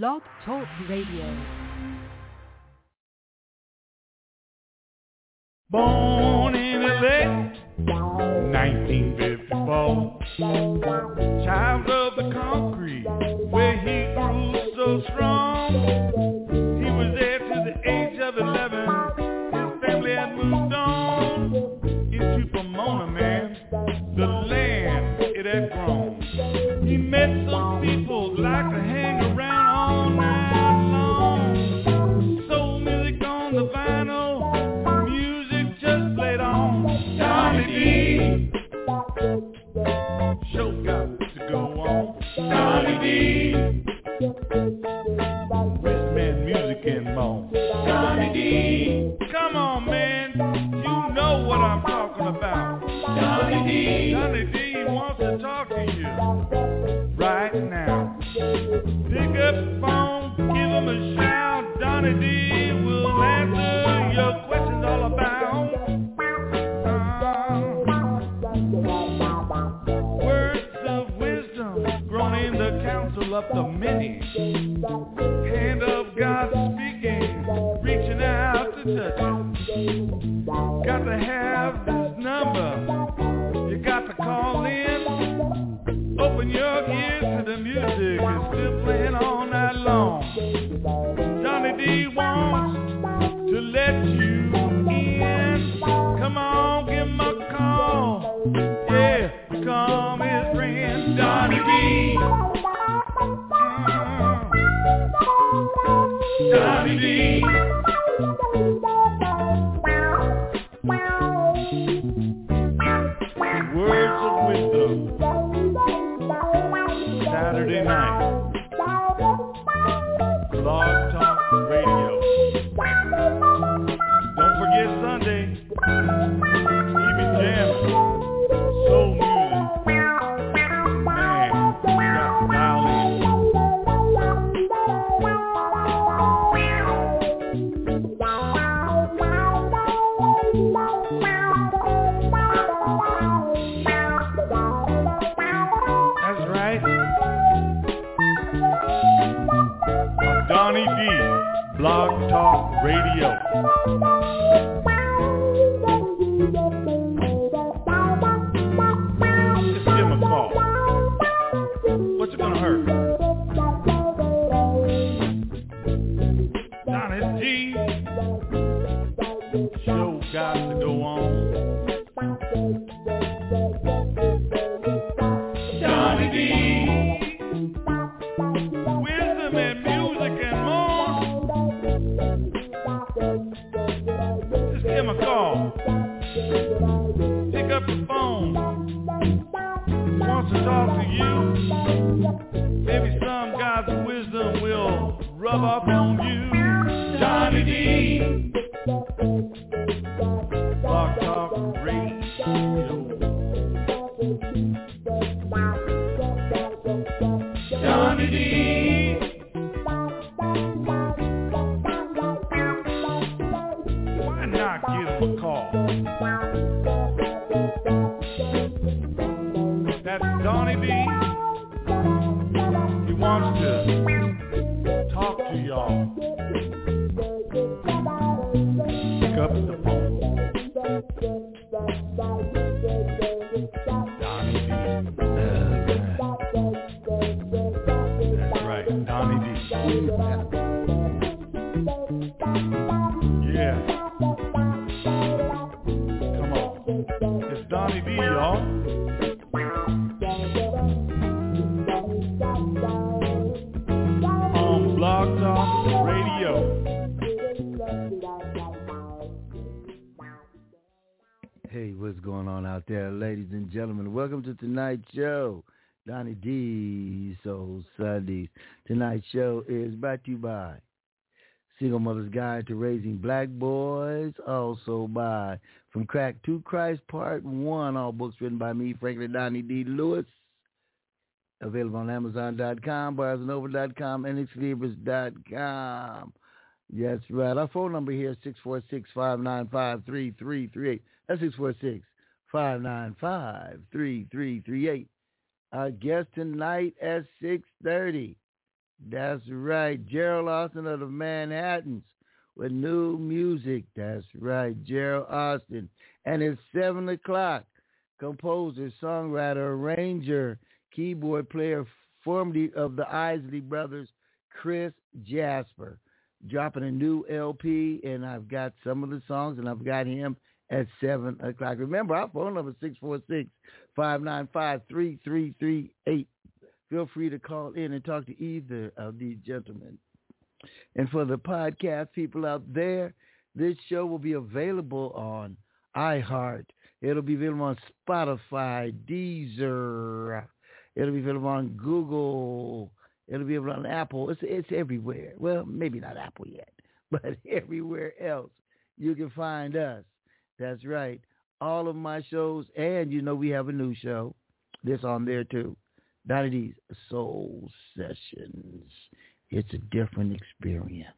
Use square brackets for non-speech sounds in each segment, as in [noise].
Blog Talk Radio. Born in LA, 1954. Child of the concrete, where he grew so strong. He was there to the age of 11. His family had moved on into Pomona, man, the land it had grown. He met some people like a hand. Sorry, many. Tonight Show. Donny D. Soul Sundays. Tonight's show is brought to you by Single Mother's Guide to Raising Black Boys. Also by From Crack to Christ Part 1. All books written by me, Franklin Donny D. Lewis. Available on Amazon.com, BarnesandNoble.com, and com. Yes, right. Our phone number here is 646-595-3338. That's 646- Five nine five three three three eight. Our guest tonight at 6.30. That's right. Gerald Alston of the Manhattans with new music. That's right. Gerald Alston. And it's 7 o'clock. Composer, songwriter, arranger, keyboard player, formerly of the Isley Brothers, Chris Jasper, dropping a new LP. And I've got some of the songs and I've got him – at 7 o'clock. Remember, our phone number is 646-595-3338. Feel free to call in and talk to either of these gentlemen. And for the podcast people out there, this show will be available on iHeart. It'll be available on Spotify, Deezer. It'll be available on Google. It'll be available on Apple. It's it's everywhere. Well, maybe not Apple yet, [laughs] but everywhere else you can find us. That's right. All of my shows, and you know we have a new show. This on there too. Donny D's Soul Sessions. It's a different experience.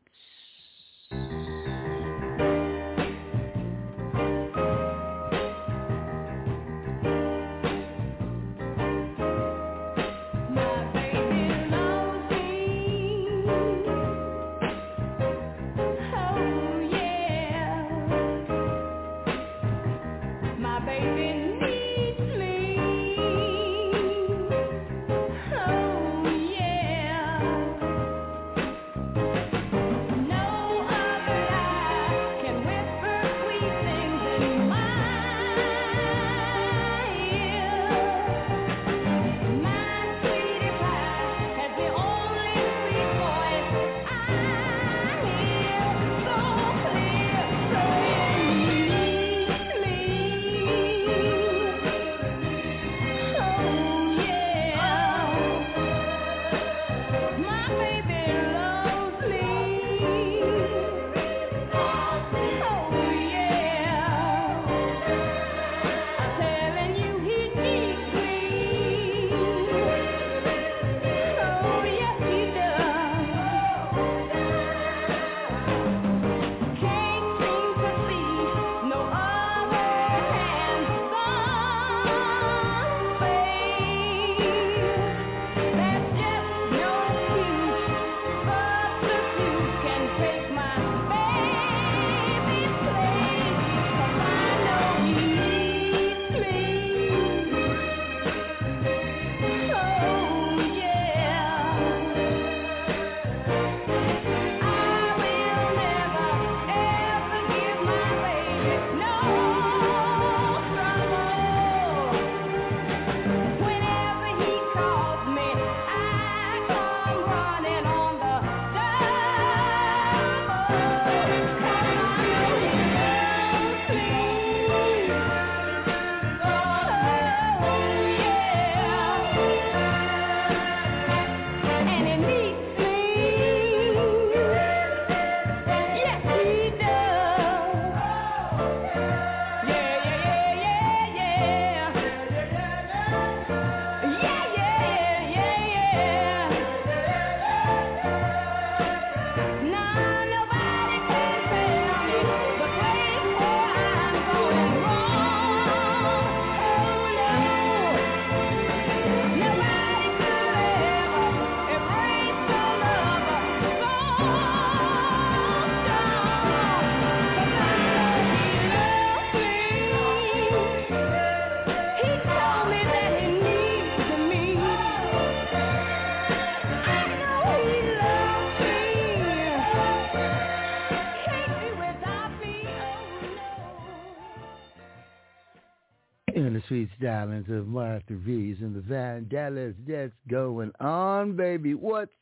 Reeves and the Vandellas. That's going on, baby. What's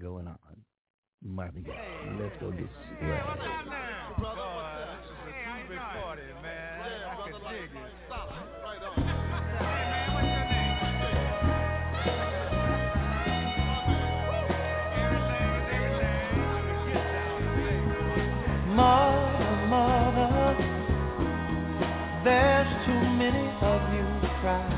going on? Marvin Gaye. Let's go get swag. Mother, mother, there's too many of you crying.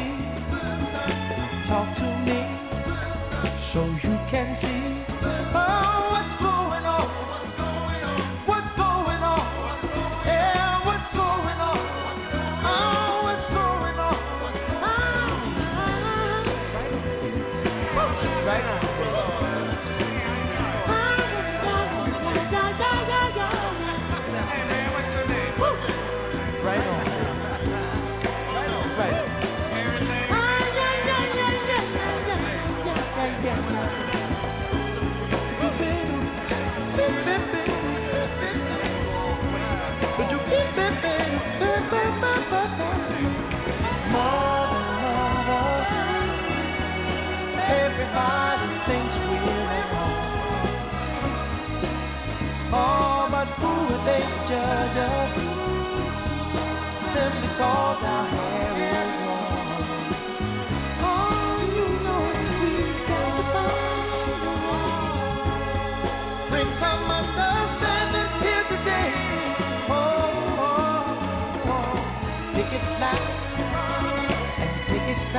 Oh, judge us? Simply cause our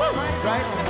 Right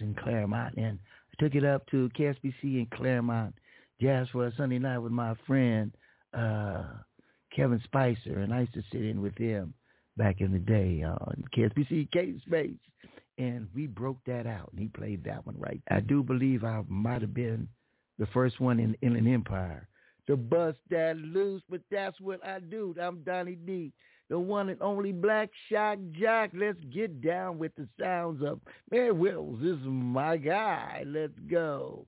in Claremont, and I took it up to KSPC in Claremont jazz for a Sunday night with my friend uh, Kevin Spicer, and I used to sit in with him back in the day on KSPC K Space, and we broke that out, and he played that one right. I do believe I might have been the first one in Inland Empire to bust that loose, but that's what I do. I'm Donny D the one and only Black Shock Jock. Let's get down with the sounds of Mary Wells. This is my guy. Let's go.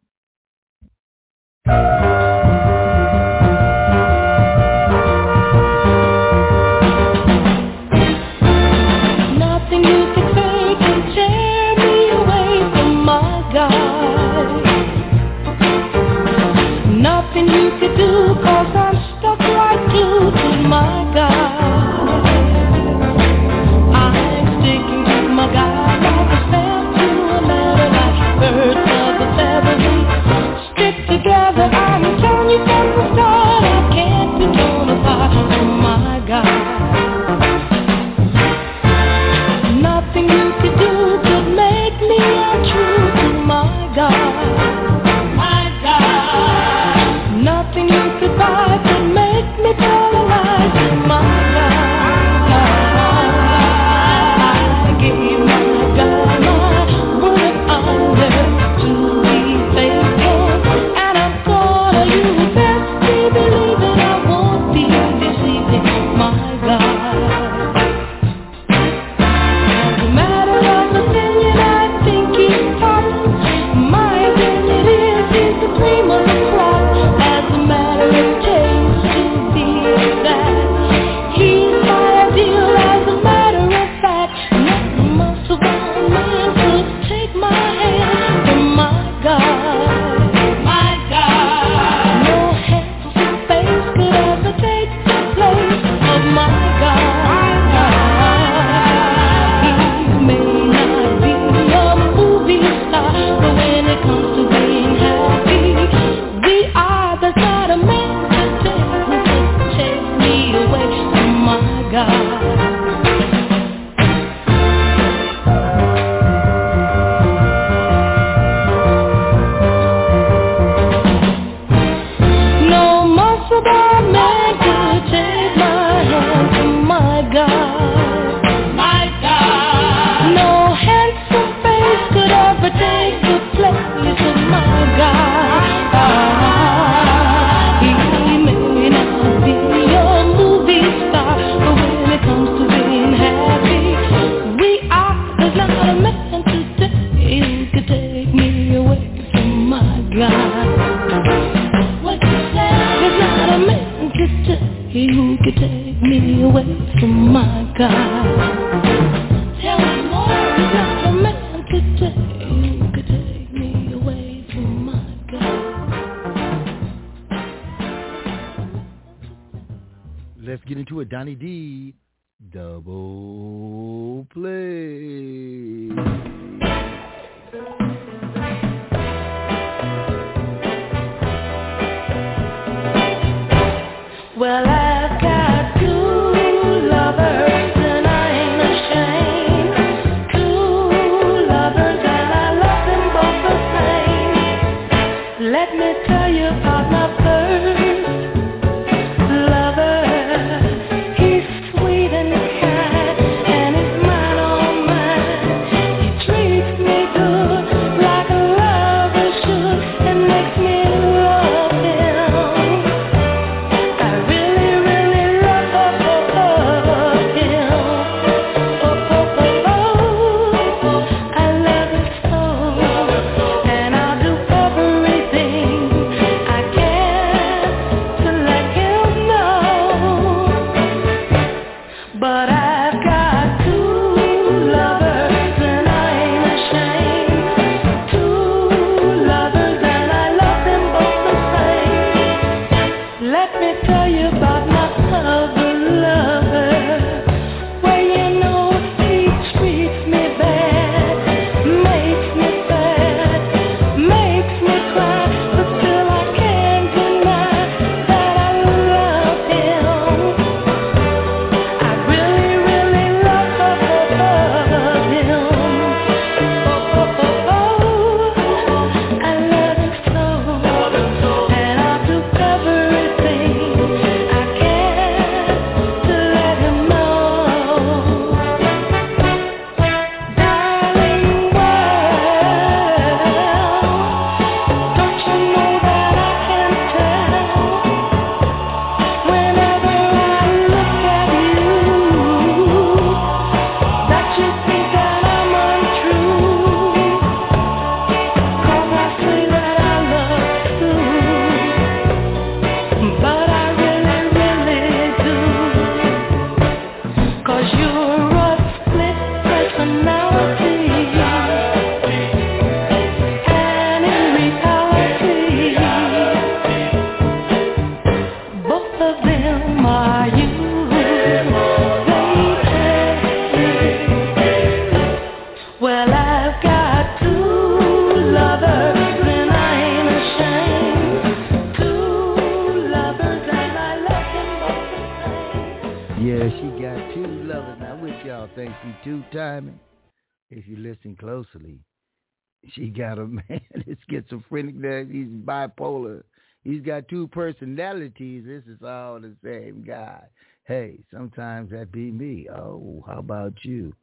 She got a [laughs] man that's schizophrenic. That he's bipolar. He's got two personalities. This is all the same guy. Hey, sometimes that be me. Oh, how about you?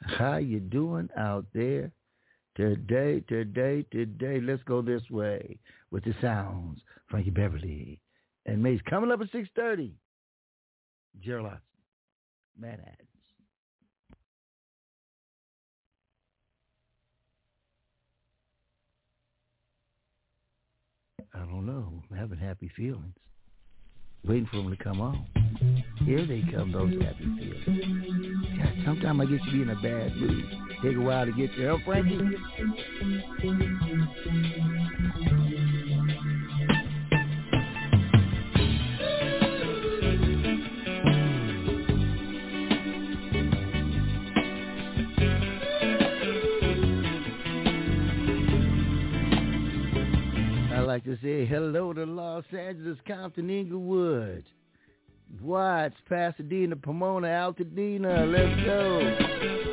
How you doing out there? Today, today, today. Let's go this way with the sounds. Frankie Beverly and Maze coming up at six thirty. Gerald Manhattan. I don't know. Having happy feelings. Waiting for them to come on. Here they come, those happy feelings. God, sometimes I get to be in a bad mood. Take a while to get there. Oh, Frankie. Like to say hello to Los Angeles, Compton, Inglewood, Watts, Pasadena, Pomona, Altadena. Let's go.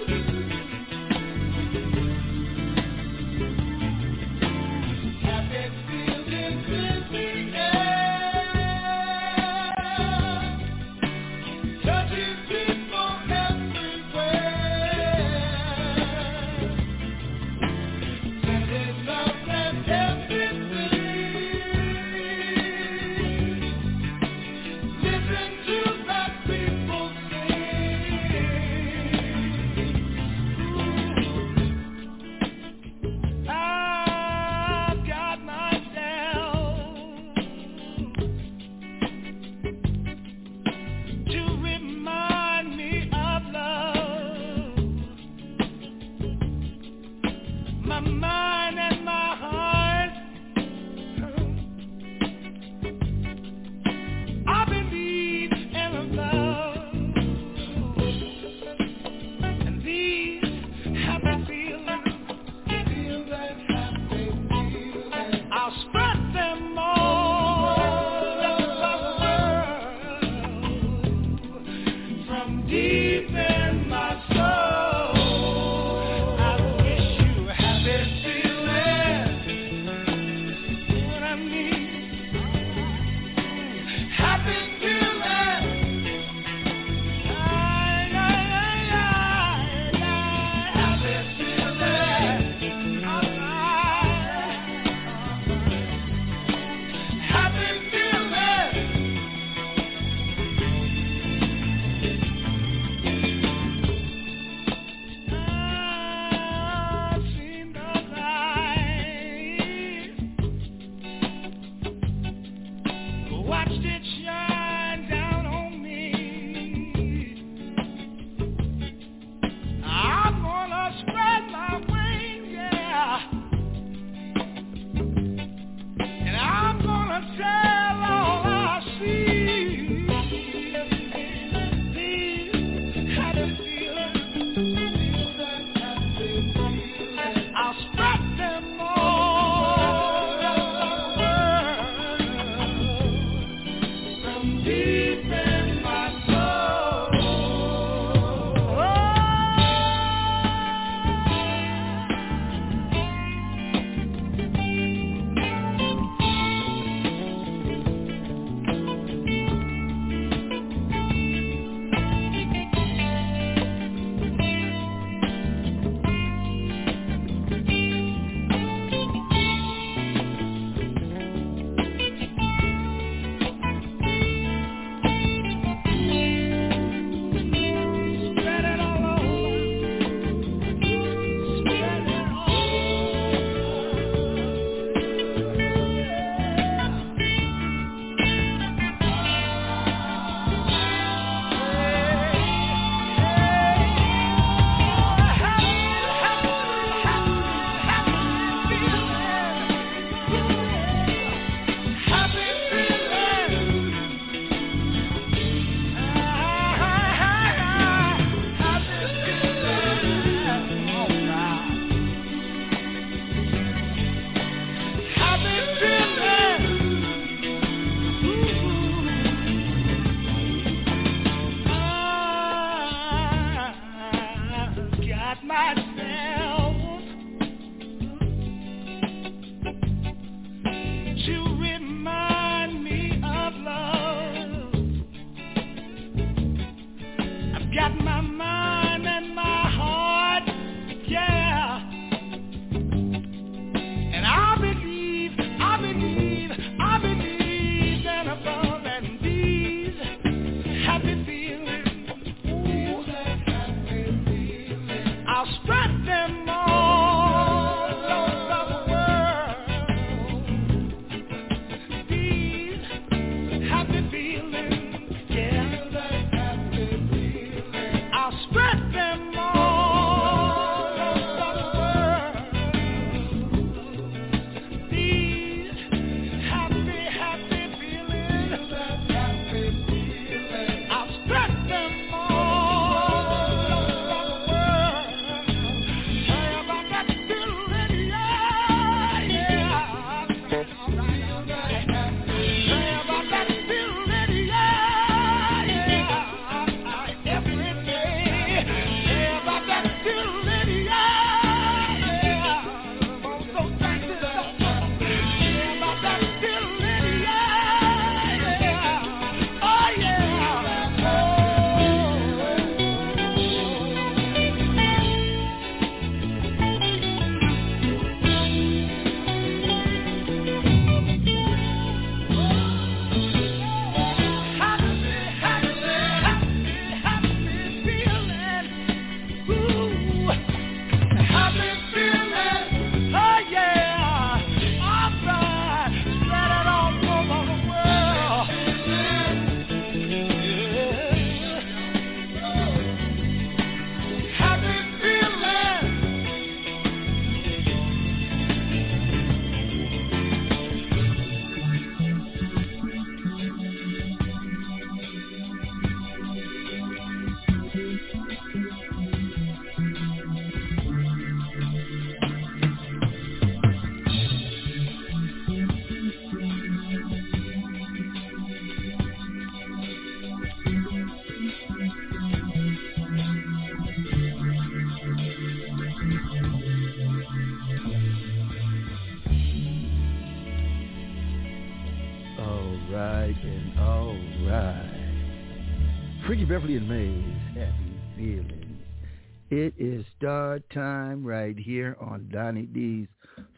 Donny D's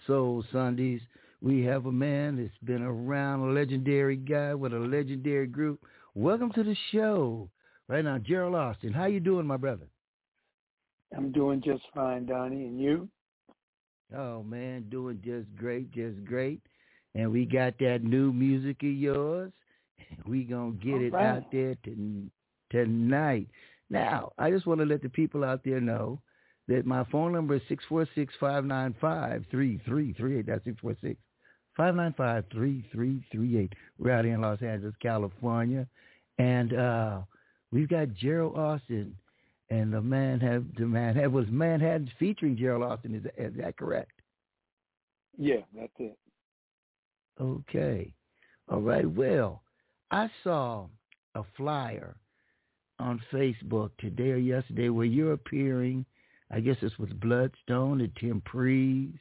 Soul Sundays. We have a man that's been around, a legendary guy with a legendary group. Welcome to the show. Right now, Gerald Alston. How you doing, my brother? I'm doing just fine, Donny, and you? Oh man, doing just great, just great. And we got that new music of yours. [laughs] We gonna get All it right. out there to, tonight. Now, I just want to let the people out there know that my phone number is six four six five nine five three three three eight. That's six four six five nine five three three three eight. We're out here in Los Angeles, California, and uh we've got Gerald Alston and the man Manhattan. The man Manhattan was Manhattan featuring Gerald Alston. Is that, is that correct? Yeah, that's it. Okay. All right. Well, I saw a flyer on Facebook today or yesterday where you're appearing. I guess it's with Bloodstone and Temprees,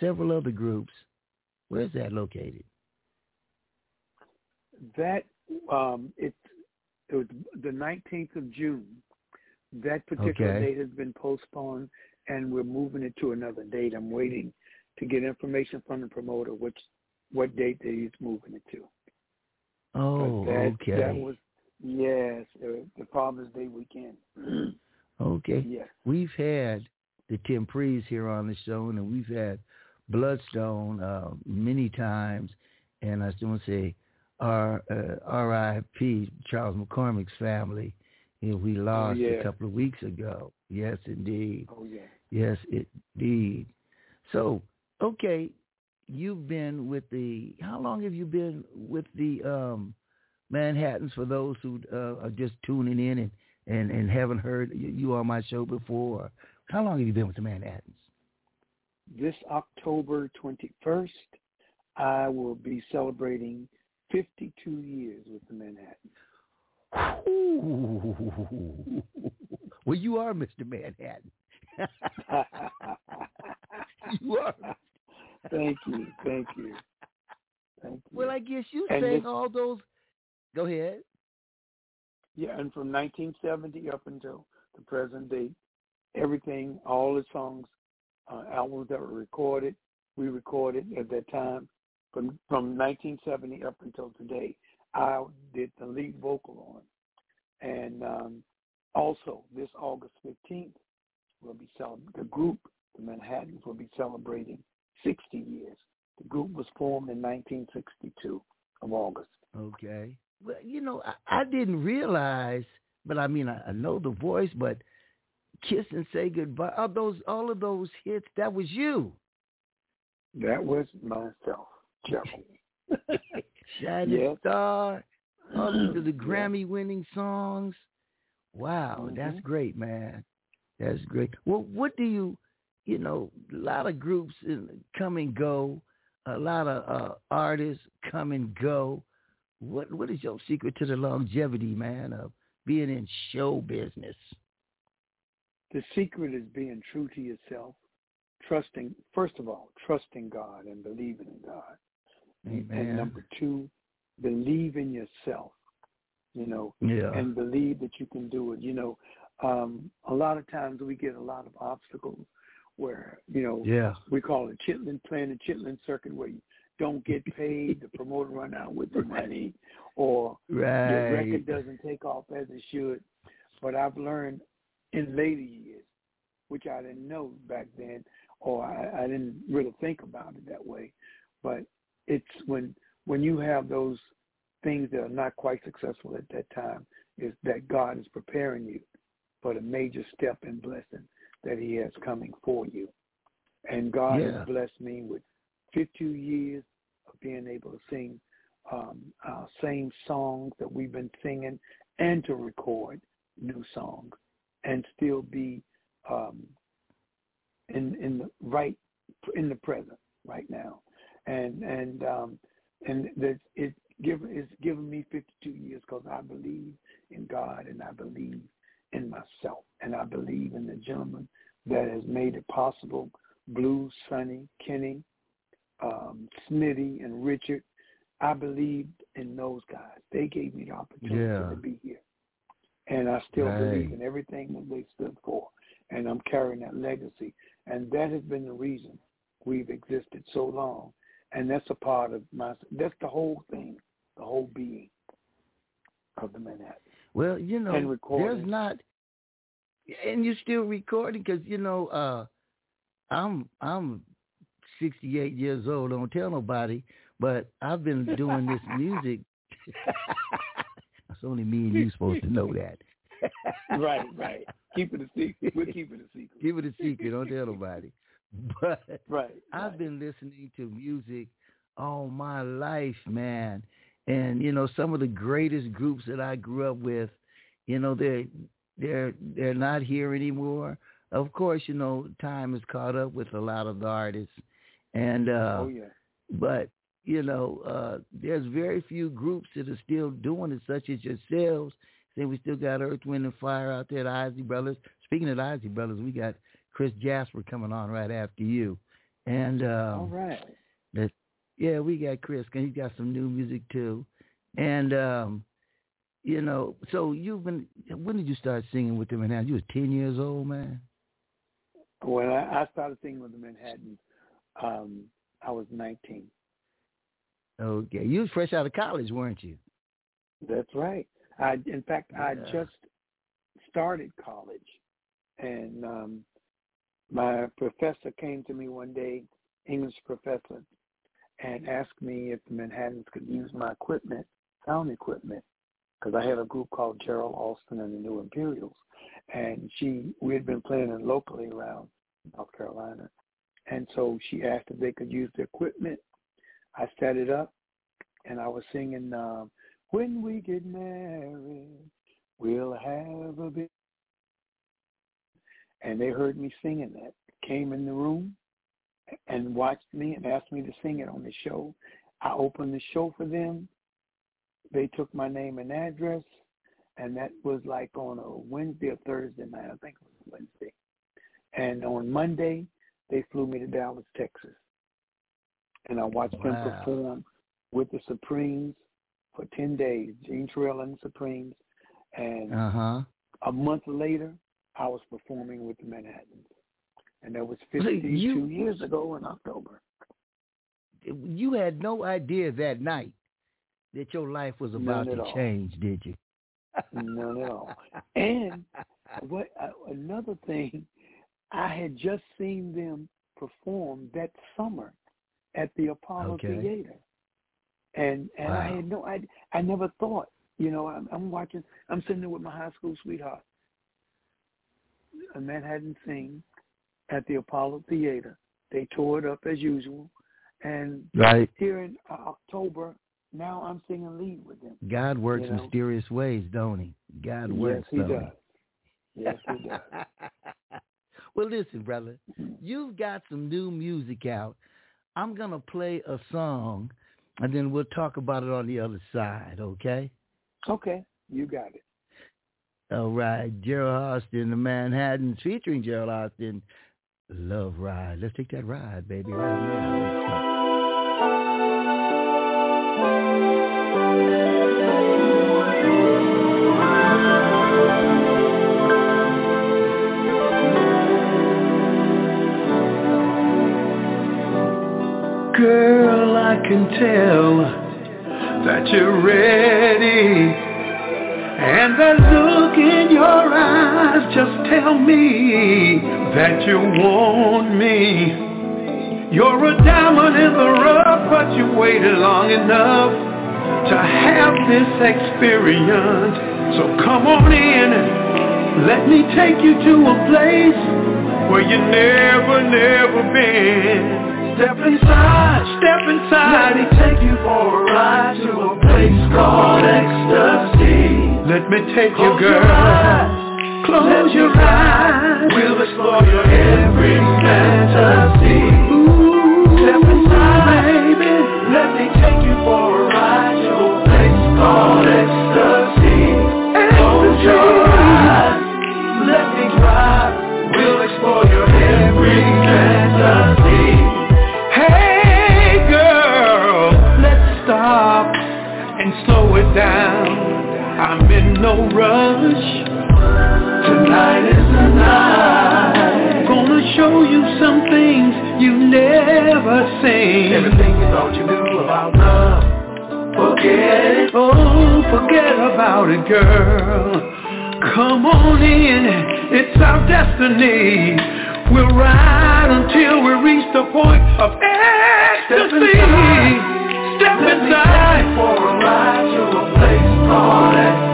several other groups. Where's that located? That um, it it was the 19th of June. That particular Okay. date has been postponed, and we're moving it to another date. I'm waiting to get information from the promoter which what date that he's moving it to. Oh, that, okay. That was yes, uh, the Father's Day weekend. [clears throat] okay. yes. We've had the Temprees here on the show, and we've had Bloodstone uh, many times. And I just want to say, R, uh, R.I.P. Charles McCormick's family. Know, we lost yeah. a couple of weeks ago. Yes, indeed. Oh yeah. Yes, indeed. So, okay, you've been with the. How long have you been with the um, Manhattan's? For those who uh, are just tuning in and, and, and haven't heard you, on my show before, how long have you been with the Manhattans? This October 21st, I will be celebrating 52 years with the Manhattan. Ooh. [laughs] Well, you are Mr. Manhattan. [laughs] you are. [laughs] thank you, thank you, thank you. Well, I guess you And sang this- all those. Go ahead. Yeah, and from 1970 up until the present date, everything, all the songs, uh, albums that were recorded, we recorded at that time. From from 1970 up until today, I did the lead vocal on. And um, also, this August 15th, we'll be celebrating, the group, the Manhattans, will be celebrating 60 years. The group was formed in 1962 of August. Okay. Well, you know, I, I didn't realize, but I mean, I, I know the voice, but "Kiss and Say Goodbye," all those, all of those hits, that was you. That was myself, Gerald. [laughs] Shining. Star, all of the [clears throat] Grammy-winning songs. Wow, that's Mhm. great, man. That's great. Well, what do you, you know, a lot of groups in- come and go, a lot of uh, artists come and go. What What is your secret to the longevity, man, of being in show business? The secret is being true to yourself, trusting, first of all, trusting God and believing in God. And- Amen. And number two, believe in yourself, you know, Yeah. and believe that you can do it. You know, um, a lot of times we get a lot of obstacles where, you know, yeah. we call it chitlin playing the chitlin circuit where you don't get paid, the promoter run out with the money, or the Right. record doesn't take off as it should. But I've learned in later years, which I didn't know back then, or I, I didn't really think about it that way. But it's when when you have those things that are not quite successful at that time, is that God is preparing you for the major step and blessing that He has coming for you. And God Yeah. has blessed me with 52 years of being able to sing um, our same songs that we've been singing and to record new songs and still be um, in in the right in the present right now. And and um, and that it give it's given me 52 years because I believe in God and I believe in myself. And I believe in the gentleman that has made it possible Blue, Sonny Kenny, um, Smitty, and Richard. I believed in those guys. They gave me the opportunity Yeah. to be here. And I still believe in everything that they stood for. And I'm carrying that legacy. And that has been the reason we've existed so long. And that's a part of my, that's the whole thing, the whole being of the Manhattan. Well, you know, there's not, and you're still recording because you know, uh, I'm I'm 68 years old. Don't tell nobody, but I've been doing this music. it's only me and you supposed to know that. right, right. Keep it a secret. We're keeping it a secret. Keep it a secret. Don't tell nobody. But Right. I've right. been listening to music all my life, man. And you know, some of the greatest groups that I grew up with, you know, they're they're they're not here anymore. Of course, you know, time has caught up with a lot of the artists. And uh oh yeah. but you know, uh there's very few groups that are still doing it, such as yourselves. Then we still got Earth, Wind, and Fire out there, the Isley Brothers. Speaking of the Isley Brothers, we got Chris Jasper coming on right after you. And um, All right. that yeah, we got Chris, and he's got some new music too. And um, you know, so you've been. When did you start singing with them? And now you was ten years old, man. When I, I started singing with the Manhattan, um, I was 19. Okay, you was fresh out of college, weren't you? That's right. I, in fact, I just started college, and um, my professor came to me one day, English professor, and asked me if the Manhattans could use my equipment, sound equipment, because I had a group called Gerald Alston and the New Imperials, and she we had been playing it locally around North Carolina, and so she asked if they could use the equipment. I set it up, and I was singing. Um, when we get married, we'll have a big. And they heard me singing that, came in the room and watched me and asked me to sing it on the show. I opened the show for them. They took my name and address, and that was like on a Wednesday or Thursday night. I think it was Wednesday. And on Monday, they flew me to Dallas, Texas. And I watched them perform with the Supremes for 10 days, Jean Terrell and the Supremes. And Uh huh. a month later, I was performing with the Manhattans. And that was 52 you- years ago in October. You had no idea that night that your life was about to all. change, did you? None at all. [laughs] And what uh, another thing, I had just seen them perform that summer at the Apollo Okay. Theater, and and I had no, I I never thought, you know, I'm, I'm watching, I'm sitting there with my high school sweetheart, a Manhattan sing at the Apollo Theater. They tore it up as usual, and Right. here in uh, October, now I'm singing lead with them. God works You know. mysterious ways, don't he? God works, yes, he does. Yes, he does. [laughs] well, listen, brother. You've got some new music out. I'm going to play a song, and then we'll talk about it on the other side, okay? Okay, you got it. All right. Gerald Alston, the Manhattans, featuring Gerald Alston, Love Ride. Let's take that ride, baby, right now. Can tell that you're ready. And that look in your eyes just tell me that you want me. You're a diamond in the rough, but you waited long enough to have this experience. So come on in, let me take you to a place where you never, never been. Step inside, step inside. Let me take you for a ride to a place called ecstasy. Let me take you, girl. Close your eyes. We'll explore your every fantasy. Step inside, baby. Let me take you for a ride to a place called ecstasy. No rush. Tonight is the night. Gonna show you some things you never seen. Everything you thought you knew about love. Forget it. Oh, forget about it, girl. Come on in, it's our destiny. We'll ride until we reach the point of ecstasy. Step inside for a ride to a place called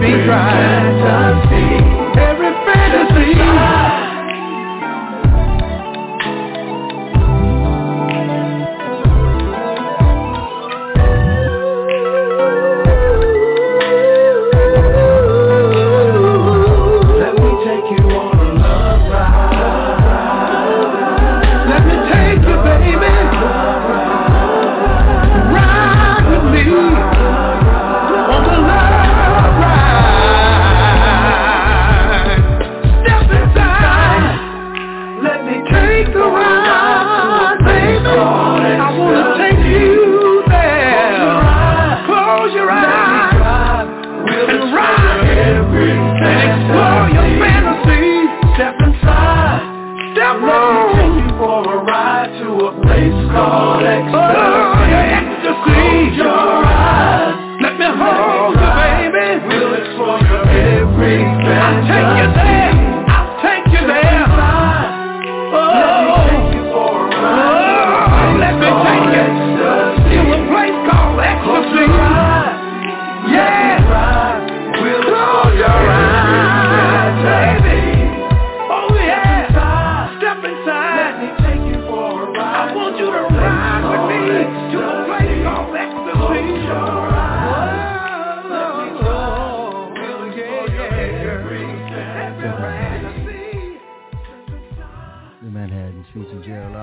me. Fantasy. Every fantasy. Called ecstasy. Ecstasy. your eyes. Let me hold you, baby. We'll explore your every fantasy. I'll take you there.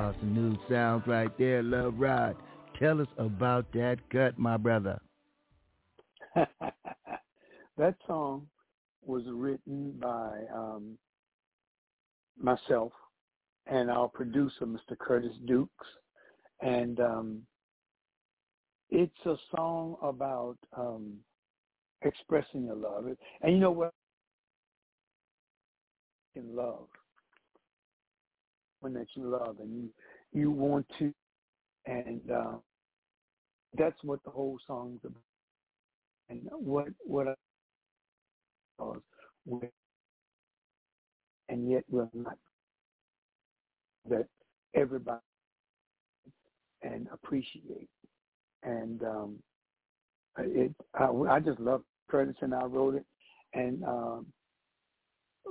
Gerald Alston. New sounds right there. Love Ride. Tell us about that cut, my brother. [laughs] that song was written by um, myself and our producer, Mr. Curtis Dukes, and um, it's a song about um, expressing your love. And you know what? In love, when that you love and you you want to, and uh, that's what the whole song's about. And what what I was, and yet we're not that everybody and appreciate. And um, it, I, I just love Curtis and I wrote it, and um,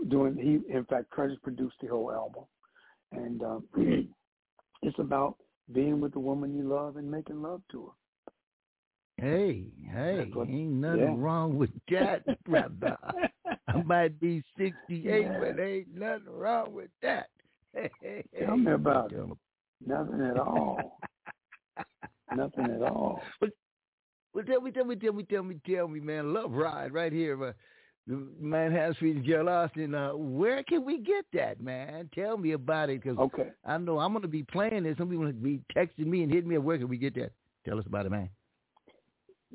doing he, in fact, Curtis produced the whole album, and um, [clears throat] it's about being with the woman you love and making love to her. Hey, hey, what- ain't nothing yeah. wrong with that, [laughs] brother. I might be 68, Yeah. but ain't nothing wrong with that. Hey, [laughs] hey, Tell me about it. Nothing at all. Nothing at all. Well, tell me, tell me, tell me, tell me, tell me, man. Love Ride right here, uh, the man has Alston. Uh, where can we get that, man? Tell me about it, because Okay. I know I'm going to be playing this. Some people will be texting me and hitting me up. Where can we get that? Tell us about it, man.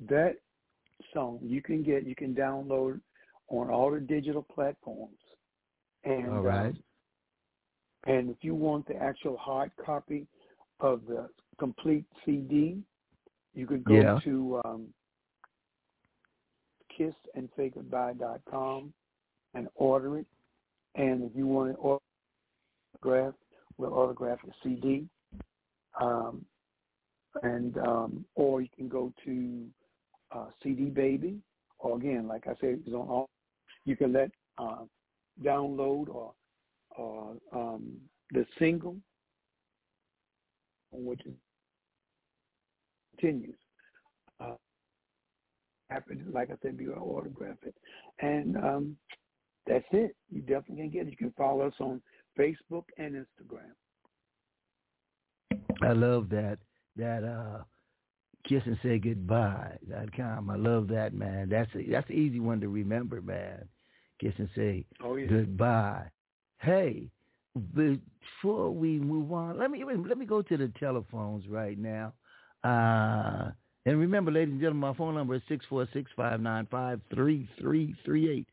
That song you can get, you can download on all the digital platforms. And All right. um, and if you want the actual hard copy of the complete CD, you could go Yeah. to um, kissandsaygoodbye.com and order it. And if you want to autograph, we'll autograph the CD. Um, and um, or you can go to uh, CD Baby, or again, like I said, it's on all. You can let uh, download or or um, the single, which continues. Uh, happen, like I said, you can autograph it, and um, that's it. You definitely can get it. You can follow us on Facebook and Instagram. I love that that uh kiss and say goodbye dot com. I love that man. That's a, that's an easy one to remember, man. Kiss and say Oh yeah. goodbye. Hey, before we move on, let me let me go to the telephones right now. Uh and remember, ladies and gentlemen, my phone number is six four six five nine five three three three eight.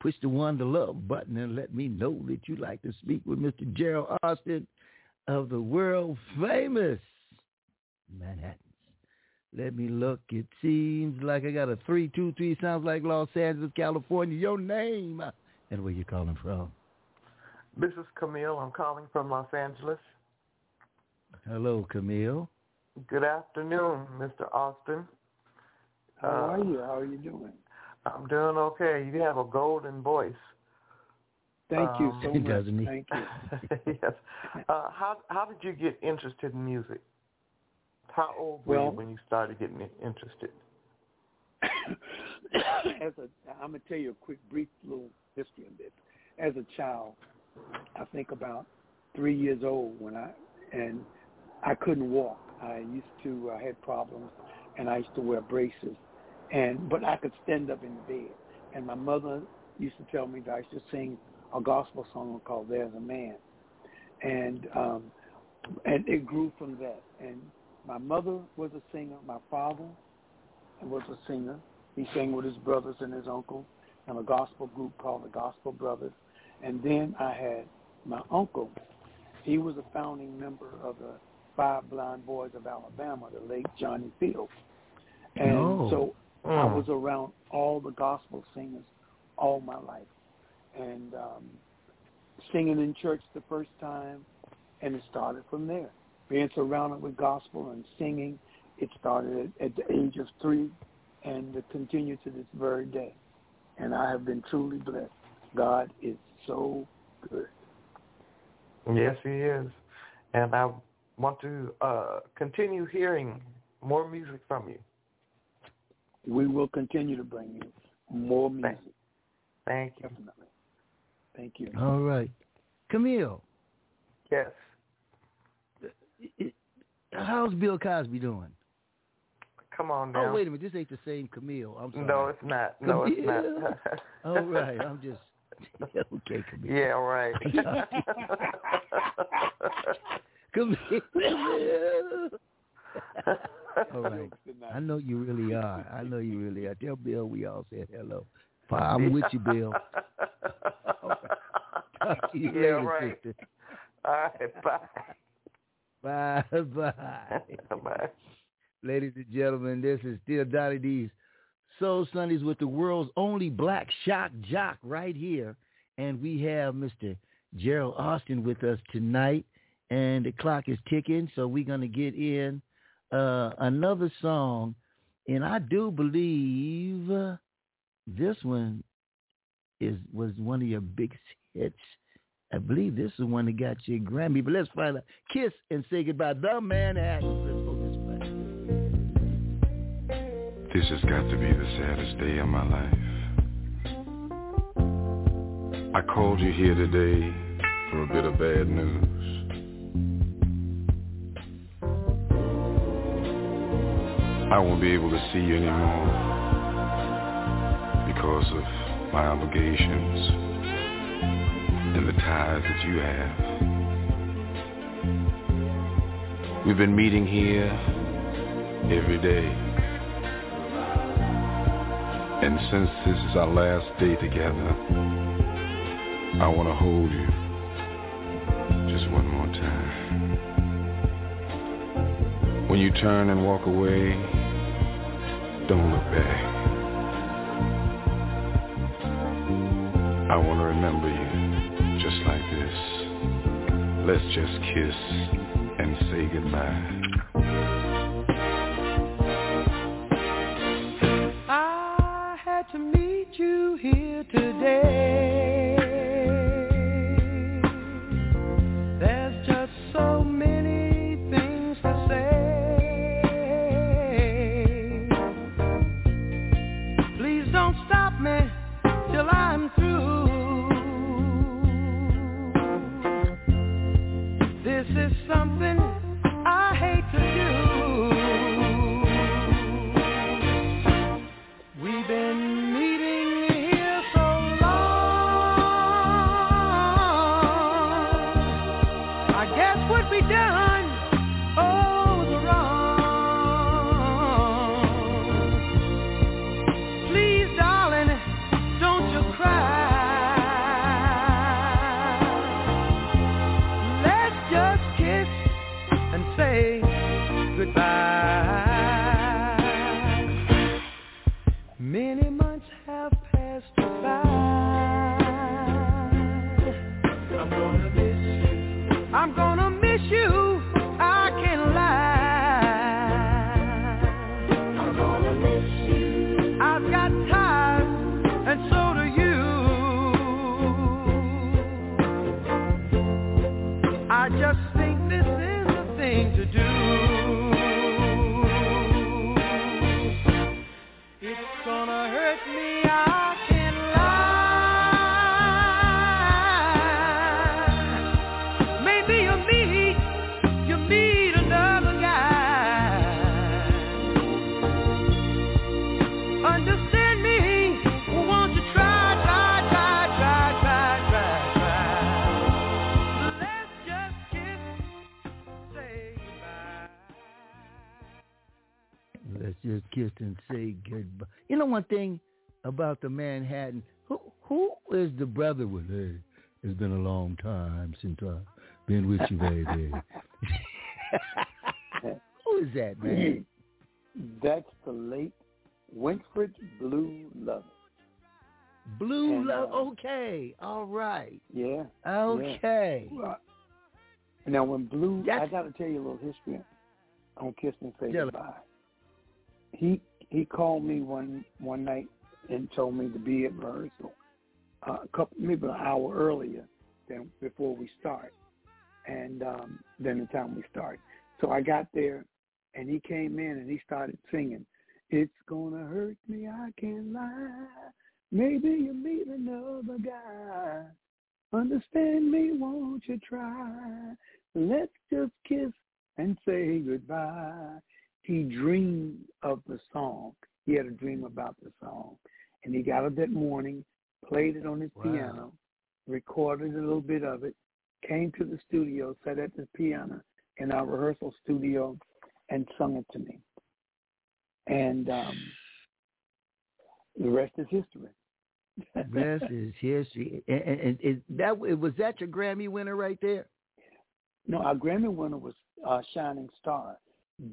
Push the one the love button and let me know that you'd like to speak with Mr. Gerald Alston of the world famous Manhattans. Let me look. It seems like I got a 323. Sounds like Los Angeles, California. Your name uh, and where you calling from. This is Camille. I'm calling from Los Angeles. Hello, Camille. Good afternoon, Mr. Alston. How Uh, are you? How are you doing? I'm doing okay. You have a golden voice. Thank you Um, so much. doesn't he? Thank you. [laughs] yes. Uh, how how did you get interested in music? How old were Well- you when you started getting interested? [coughs] as a, I'm gonna tell you a quick, brief little history of this. As a child, I think about three years old when I and I couldn't walk. I used to I had problems, and I used to wear braces, and but I could stand up in bed. And my mother used to tell me that I should sing a gospel song called "There's a Man," and um, and it grew from that. And my mother was a singer. My father was a singer. He sang with his brothers and his uncle in a gospel group called the Gospel Brothers. And then I had my uncle. He was a founding member of the Five Blind Boys of Alabama, the late Johnny Field. And Oh. so I Mm. was around all the gospel singers all my life. And um, singing in church the first time, and it started from there. Being surrounded with gospel and singing, it started at, at the age of three and it continued to this very day. And I have been truly blessed. God is so good. Yes, he is. And I want to uh, continue hearing more music from you. We will continue to bring you more music, Thank you. definitely. Thank you. All right. Camille, Yes. how's Bill Cosby doing? Come on now. Oh, wait a minute. This ain't the same Camille. I'm sorry. No, it's not. No, it's not. [laughs] All right. I'm just [laughs] okay, Camille. Yeah, right. [laughs] Camille. [laughs] All right. I know you really are. I know you really are. Tell Bill we all said hello. I'm with you, Bill. All right. Talk to you Yeah, later, right. sister. All right, bye. Bye bye. [laughs] Bye. Ladies and gentlemen, this is still Donny D's Soul Sundays with the world's only black shock jock right here. And we have Mr. Gerald Alston with us tonight. And the clock is ticking, so we're going to get in uh, another song. And I do believe uh, this one is was one of your big hits. I believe this is one that got you a Grammy. But let's find out. Kiss and say goodbye. The Manhattan. Let's go this way. This has got to be the saddest day of my life. I called you here today for a bit of bad news. I won't be able to see you anymore because of my obligations and the ties that you have. We've been meeting here every day. And since this is our last day together, I want to hold you just one more time. When you turn and walk away, don't look back. I want to remember you just like this. Let's just kiss and say goodbye. The brother with? Hey, it's been a long time since I've been with you, baby. [laughs] who is that, man? That's the late Winfred Blue Love. Blue And, Love. uh, Okay, all right. Yeah. Okay. Uh, Now, when Blue, I got to tell you a little history on Kiss and Say it. Goodbye. He he called me one one night and told me to be at rehearsal a couple maybe an hour earlier than before we start, and um, than the time we start. So I got there, and he came in and he started singing. It's gonna hurt me, I can't lie. Maybe you meet another guy. Understand me, won't you try? Let's just kiss and say goodbye. he dreamed of the song. He had a dream about the song. And he got up that morning, played it on his Wow. piano, recorded a little bit of it, came to the studio, sat at the piano in our rehearsal studio, and sung it to me. And um, the rest is history. [laughs] Rest is history. And, and, and is that was that your Grammy winner right there? No, our Grammy winner was uh, Shining Star,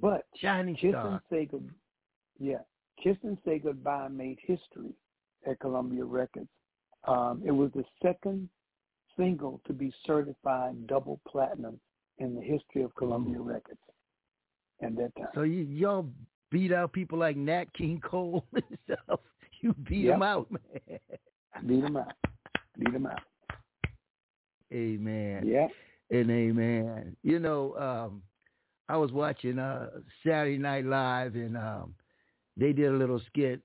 but Shining Kiss Star. and Say Good, yeah, Kiss and Say Goodbye made history at Columbia Records. Um, it was the second single to be certified double platinum in the history of Columbia Records at that time. So you y'all beat out people like Nat King Cole [laughs] and stuff. You beat Yep. them out, man. Beat them out. Beat them out. Amen. Yeah. And amen. You know, um, I was watching uh, Saturday Night Live, and um, they did a little skit.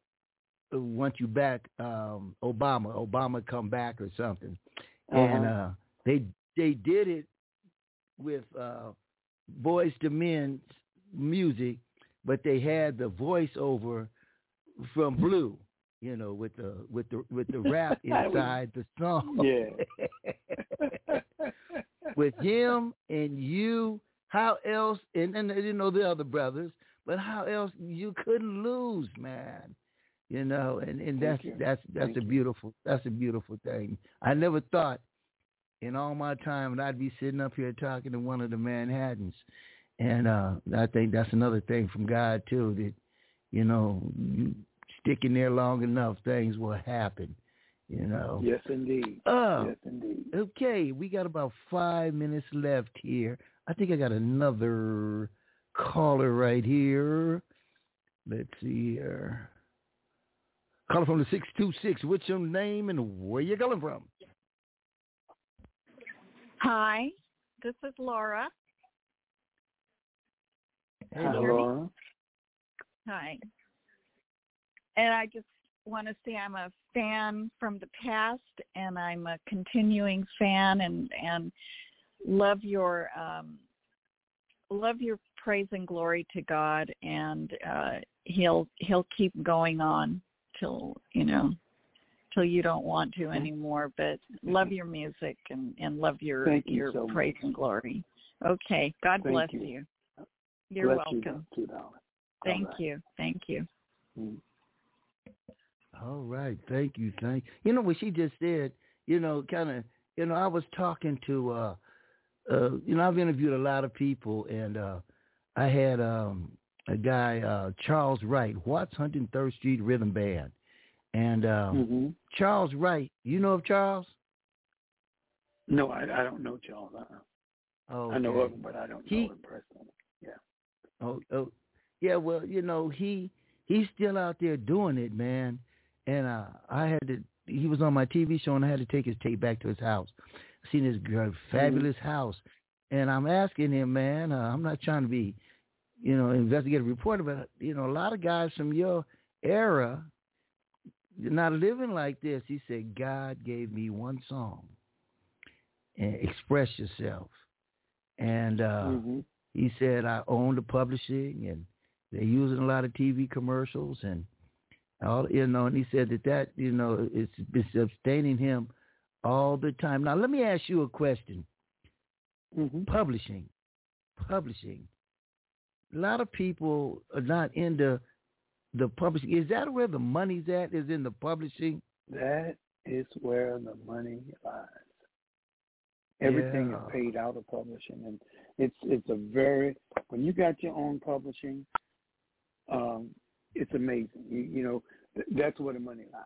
Want you back, um, Obama? Obama come back or something? And Uh-huh. uh, they they did it with uh, Boyz II Men's music, but they had the voiceover from Blue. You know, with the with the with the rap [laughs] inside the song. Yeah. [laughs] with him and you, how else? And and you know the other brothers, but how else you couldn't lose, man. You know, and and that's you. that's that's Thank a beautiful that's a beautiful thing. I never thought in all my time that I'd be sitting up here talking to one of the Manhattans, and uh I think that's another thing from God too that you know you stick in there long enough, things will happen. You know. yes, indeed. Oh, Yes, indeed. Okay, we got about five minutes left here. I think I got another caller right here. Let's see here. Caller from the 626. What's your name and where you calling from? Hi, this is Laura. Hey, Hi. Laura. Hi. And I just want to say I'm a fan from the past and I'm a continuing fan and and love your um love your praise and glory to God and uh he'll he'll keep going on till you know till you don't want to anymore but love your music and and love your Thank you your so much. praise and glory okay god Thank bless you. you, you're Bless you, welcome too, thank right. you thank you Mm. All right, thank you, thank. You know what she just said. You know, kind of. You know, I was talking to. uh uh You know, I've interviewed a lot of people, and uh I had um a guy, uh Charles Wright, Watts Hundred Third Street Rhythm Band, and um hmm Charles Wright. You know of Charles? No, I, I don't know Charles. Uh-uh. Oh, I know of him, but I don't He- know him personally. Yeah. Oh, oh, yeah. Well, you know, he he's still out there doing it, man. And uh, I had to. He was on my TV show, and I had to take his tape back to his house. I Seen his gr- fabulous house, and I'm asking him, man. Uh, I'm not trying to be, you know, investigative reporter, but you know, a lot of guys from your era, you're not living like this. He said, God gave me one song, and express yourself, and. uh hmm he said I own the publishing and they're using a lot of TV commercials and all you know and he said that that you know it's been sustaining him all the time. Now let me ask you a question. hmm Publishing. Publishing. A lot of people are not into the publishing. Is that where the money's at? Is in the publishing? That is where the money lies. Everything Yeah. is paid out of publishing, and it's it's a very when you got your own publishing, um, it's amazing. You, you know th- that's where the money lies.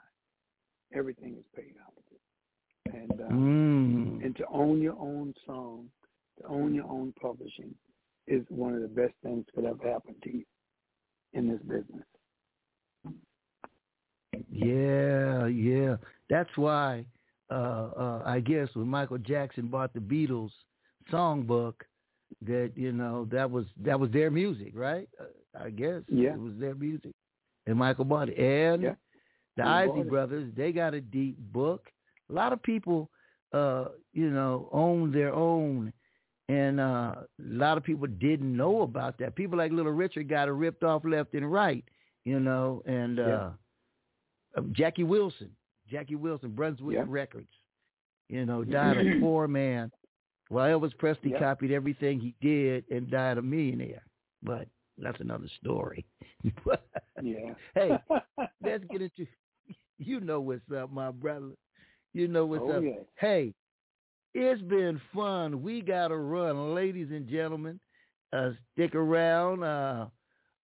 Everything is paid out of it, and um, Mm. and to own your own song, to own your own publishing, is one of the best things that could ever happen to you in this business. Yeah, yeah. That's why uh uh I guess when Michael Jackson bought the Beatles songbook that you know that was that was their music, right? Uh, I guess Yeah. it was their music. And Michael bought it. And Yeah. the He brothers, they got a deep book. A lot of people uh, you know, own their own and uh, a lot of people didn't know about that. People like Little Richard got it ripped off left and right, you know, and uh, uh, Jackie Wilson, Jackie Wilson, Brunswick Yeah. Records, you know, died a [clears throat] poor man. Well, Elvis Presley Yeah. copied everything he did and died a millionaire, but that's another story. [laughs] Yeah. hey, [laughs] let's get into. You know what's up, my brother. You know what's Oh, up. yeah. Hey, it's been fun. We got to run, ladies and gentlemen. Uh, stick around uh,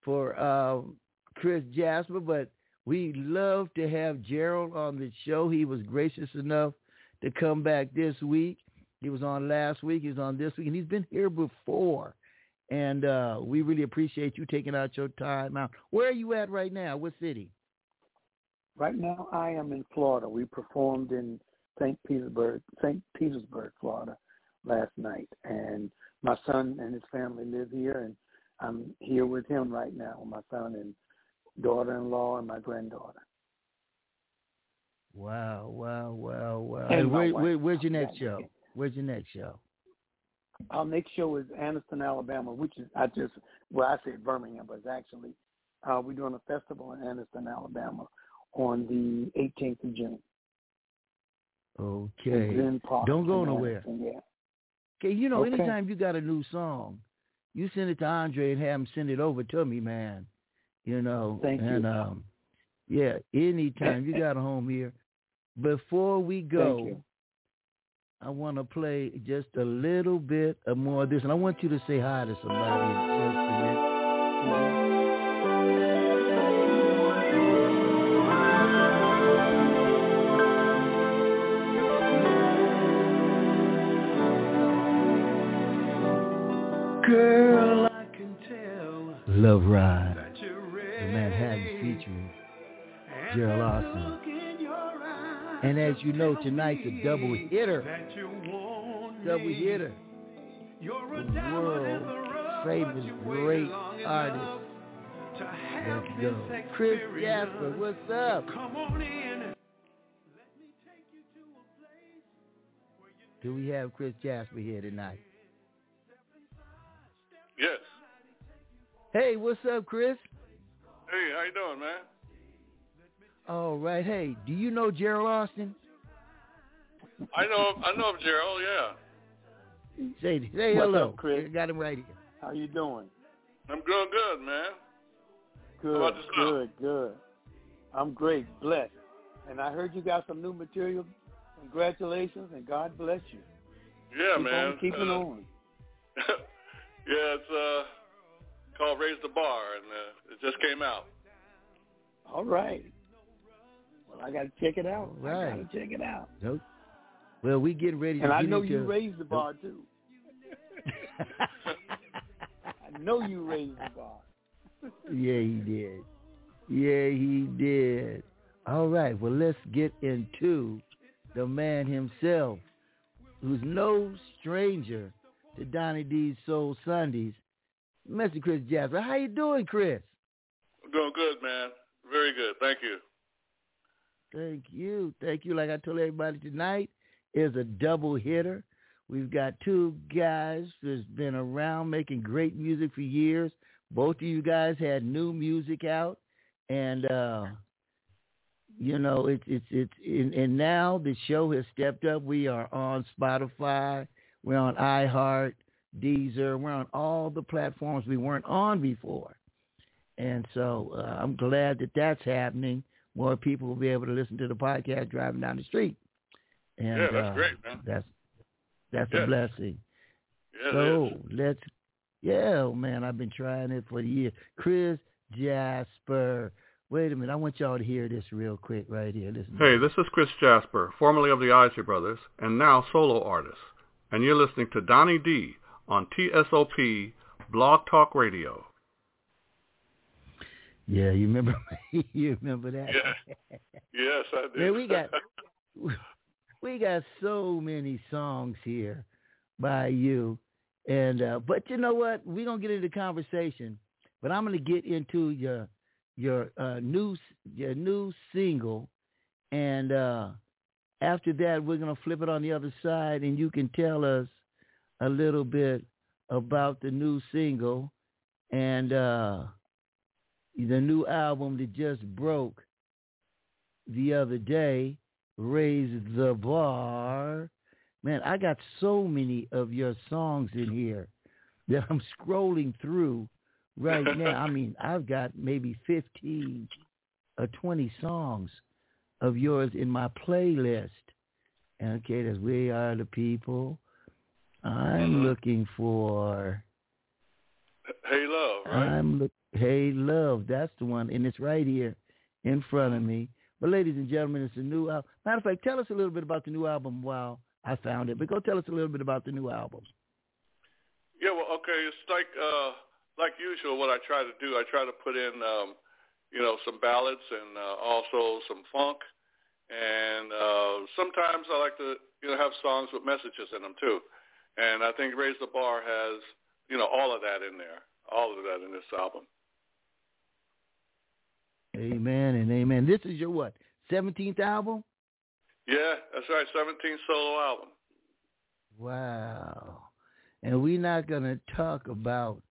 for uh, Chris Jasper, but we love to have Gerald on the show. He was gracious enough to come back this week. He was on last week. He's on this week, and he's been here before. And uh, we really appreciate you taking out your time out. Where are you at right now? What city? Right now, I am in Florida. We performed in St. Petersburg, St. Petersburg, Florida, last night, and my son and his family live here, and I'm here with him right now. with My son and daughter-in-law and my granddaughter. Wow, wow, wow, wow. And And where, where, where's your next show? Where's your next show? Our next show is Anniston, Alabama, which is I just well I said Birmingham, but it's actually uh, we're doing a festival in Anniston, Alabama, on the 18th of June. Okay. Don't go nowhere. Yeah. Okay, you know, Okay. anytime you got a new song, you send it to Andre and have him send it over to me, man. You know. Thank you. and um yeah, anytime you got a home here. Before we [laughs] go, I want to play just a little bit of more of this, and I want you to say hi to somebody in just a minute. Girl, I can tell Love Ride, the. Manhattan featuring And Gerald Alston. look in your eyes And as you know, tonight's a double hitter. that you want Double hitter. You're a The diamond in the world famous but you waited great artist. Let's go. Chris. Jasper, what's up? Come on in. Let me take you to a place where you Do we have Chris Jasper here tonight? Yes. Hey, what's up, Chris? Hey, how you doing, man? All right. Hey, do you know Gerald Alston? I know, I know of Gerald. Yeah, Say, say What's hello. up, Chris? I got him right here. How you doing? I'm doing good, man. Good, good, good. I'm great, blessed. And I heard you got some new material. Congratulations, and God bless you. Yeah, Keep man. on keeping Uh, on. [laughs] yeah, it's uh called Raise the Bar, and uh, it just came out. All right. Well, I got to check it out. All I right. got to check it out. Nope. Well, we getting ready to And I know into... you raised the bar too. [laughs] I know you raised the bar. yeah, he did. Yeah, he did. All right. Well, let's get into the man himself, who's no stranger to Donny D's Soul Sundays, Mr. Chris Jasper. How you doing, Chris? I'm doing good, man. Very good. Thank you. Thank you. Thank you. Like I told everybody tonight is a double hitter. We've got two guys that's been around making great music for years. Both of you guys had new music out and uh you know it's it's it's and, and now the show has stepped up. We are on Spotify, we're on iHeart, Deezer, we're on all the platforms we weren't on before. And so uh, I'm glad that that's happening more people will be able to listen to the podcast driving down the street. And Yeah, that's uh, great, man. That's that's Yeah. a blessing. Yeah, so let's yeah, oh, man, I've been trying it for the year. Chris Jasper. Wait a minute, I want y'all to hear this real quick right here. Listen. Hey, this is Chris Jasper, formerly of the Isley Brothers, and now solo artist. And you're listening to Donny D on TSOP Blog Talk Radio. Yeah, you remember [laughs] you remember that? Yeah. Yes, I do. Man, we got [laughs] we got so many songs here by you, and uh, but you know what? We're gonna get into conversation, but I'm gonna get into your your uh, new your new single, and uh, after that we're gonna flip it on the other side, and you can tell us a little bit about the new single and uh, the new album that just broke the other day, Raise the Bar. Man, I got so many of your songs in here that I'm scrolling through right now. I mean, I've got maybe 15 or 20 songs of yours in my playlist. Okay, there's We Are the People. I'm Mhm. looking for Hey Love, right? I'm look Hey Love. That's the one, and it's right here in front of me. But ladies and gentlemen, it's a new album. Matter of fact, tell us a little bit about the new album while I found it. But go tell us a little bit about the new album. Yeah, well, okay. It's like uh, like usual. What I try to do, I try to put in, um, you know, some ballads and uh, also some funk, and uh, sometimes I like to, you know, have songs with messages in them too. And I think Raise the Bar has, you know, all of that in there, all of that in this album. Amen and amen. This is your what? Seventeenth album? Yeah, that's right. 17 solo album. Wow. And we're not gonna talk about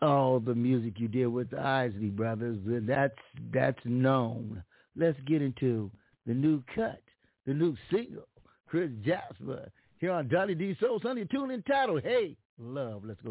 all the music you did with the Isley brothers. That's that's known. Let's get into the new cut, the new single, Chris Jasper, here on Donny D Soul Sunday, tune entitled Hey Love. Let's go.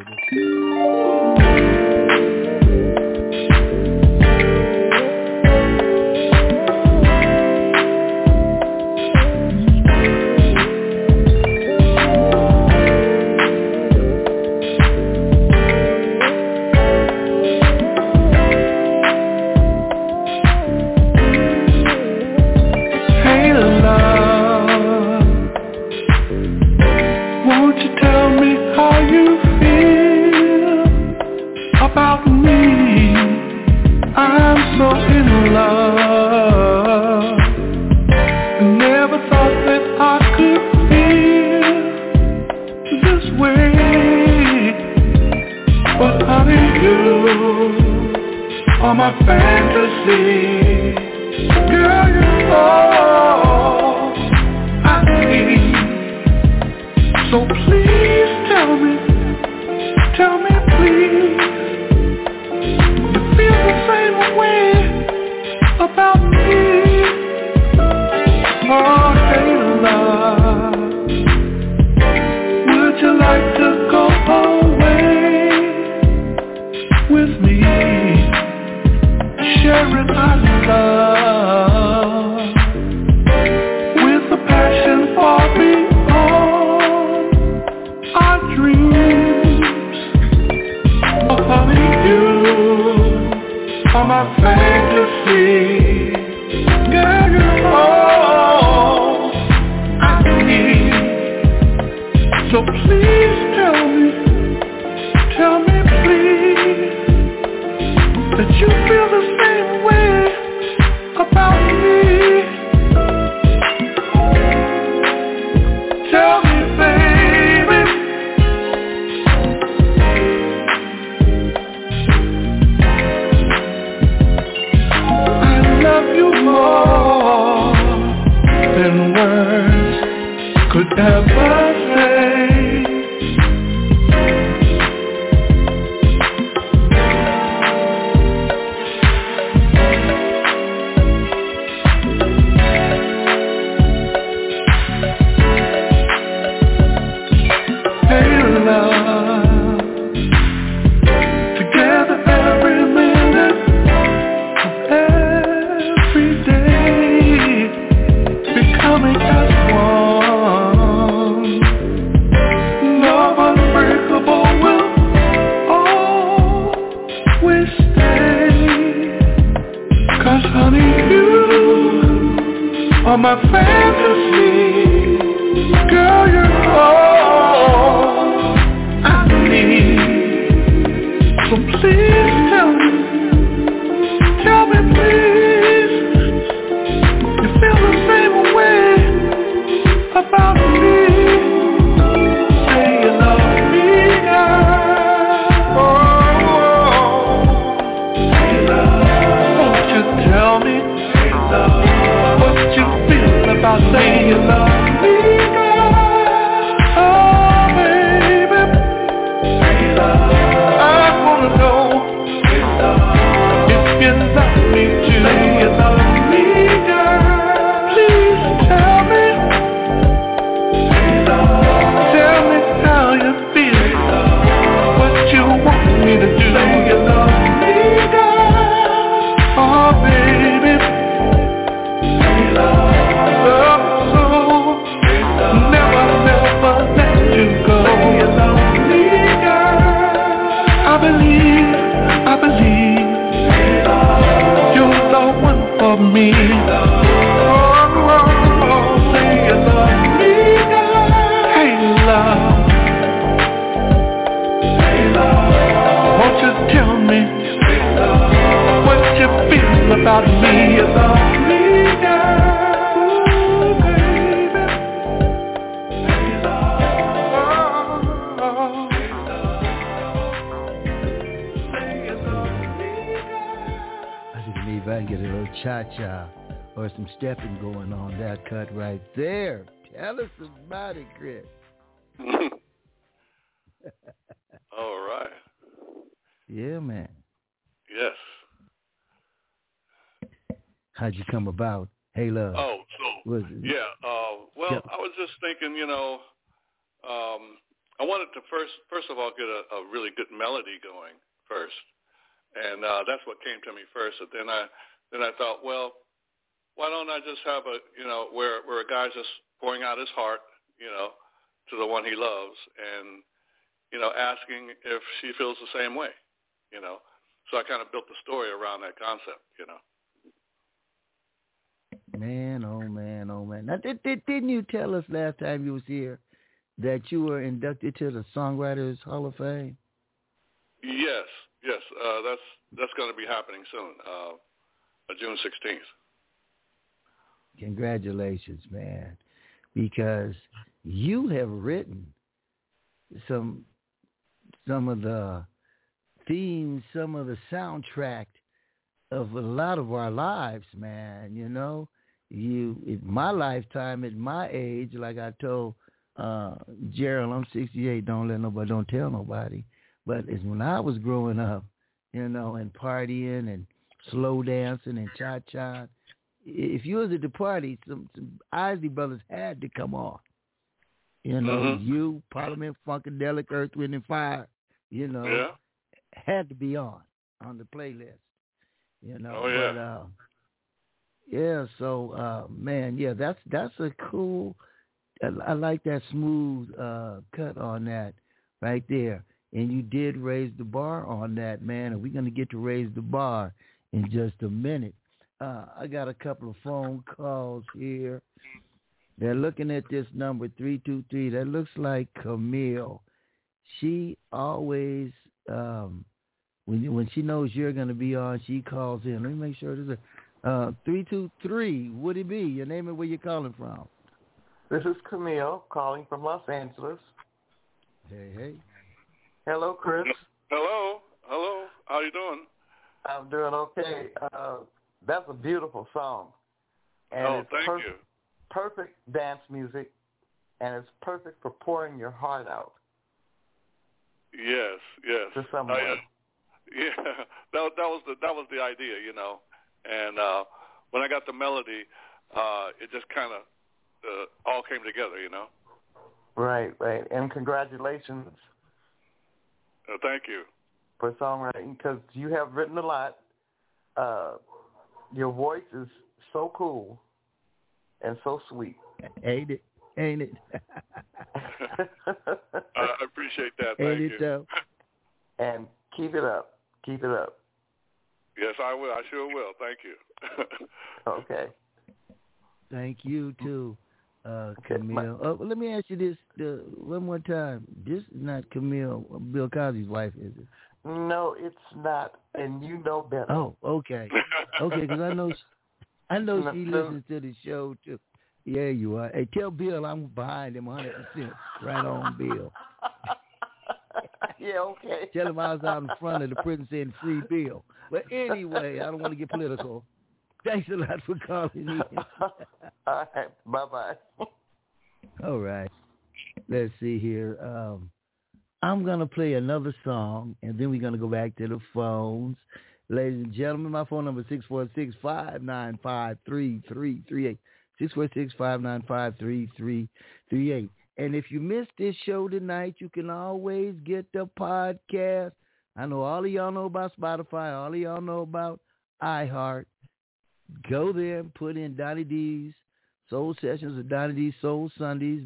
Or some stepping going on that cut right there. Tell us about it, Chris. [laughs] All right. Yeah, man. Yes. How'd you come about? Hey, love. Oh, so Was it- yeah. Uh, well, Yeah. I was just thinking, you know, um, I wanted to first, first of all, get a, a really good melody going first, and uh, that's what came to me first. And then I, then I thought, well, why don't I just have a, you know, where where a guy's just pouring out his heart, you know, to the one he loves, and you know, asking if she feels the same way, you know. So I kind of built the story around that concept, you know. Man, oh man, oh man. Now, did, did, didn't you tell us last time you was here that you were inducted to the Songwriters Hall of Fame? Yes, yes, uh, that's that's going to be happening soon, uh, uh, June sixteenth. Congratulations, man, because you have written some some of the themes, some of the soundtrack of a lot of our lives, man. You know, you in my lifetime, at my age, like I told uh Gerald, I'm 68. Don't let nobody, don't tell nobody. But it's when I was growing up, you know, and partying and slow dancing and cha cha. If you was at the party, some, some Isley Brothers had to come on. You know, Mhm. you, Parliament, Funkadelic, Earth, Wind and Fire, you know, Yeah. had to be on on the playlist. You know, Oh, yeah. but uh, yeah. So uh, man, yeah, that's that's a cool. I, I like that smooth uh, cut on that right there. And you did raise the bar on that, man. And we're gonna get to raise the bar in just a minute. Uh, I got a couple of phone calls here. They're looking at this number three two three. That looks like Camille. She always um, when when she knows you're going to be on, she calls in. Let me make sure this is uh three two three. Would it be your name and where you're calling from? This is Camille calling from Los Angeles. Hey hey. Hello, Chris. Hello, hello. How you doing? I'm doing okay. Uh, that's a beautiful song. And oh, it's thank per- you. perfect dance music, and it's perfect for pouring your heart out Yes, yes. to someone. I, uh, [laughs] yeah, that that was the that was the idea, you know. And uh when I got the melody, uh it just kind of uh, all came together, you know. Right, right. And congratulations Uh, thank you. for songwriting because you have written a lot. Uh, your voice is so cool and so sweet. Ain't it? Ain't it? [laughs] I appreciate that. Ain't Thank it you. though? [laughs] and keep it up. Keep it up. Yes, I will. I sure will. Thank you. [laughs] Okay. Thank you too, uh, Okay, my- Camille. Uh, let me ask you this uh, one more time. This is not Camille, Bill Cosby's wife, is it? No, it's not, and you know better. Oh, okay, okay. Because I know, I know No, she no. listens to the show too. Yeah, you are. Hey, tell Bill I'm behind him 100. percent Right on, Bill. [laughs] yeah, okay. Tell him I was out in front of the prison saying free Bill. But anyway, I don't want to get political. Thanks a lot for calling in. [laughs] All right. Bye bye. All right. Let's see here. Um, I'm going to play another song, and then we're going to go back to the phones. Ladies and gentlemen, my phone number is 646-595-3338. 646-595-3338. And if you missed this show tonight, you can always get the podcast. I know all of y'all know about Spotify. All of y'all know about iHeart. Go there and put in Donny D's Soul Sessions or Donny D's Soul Sundays,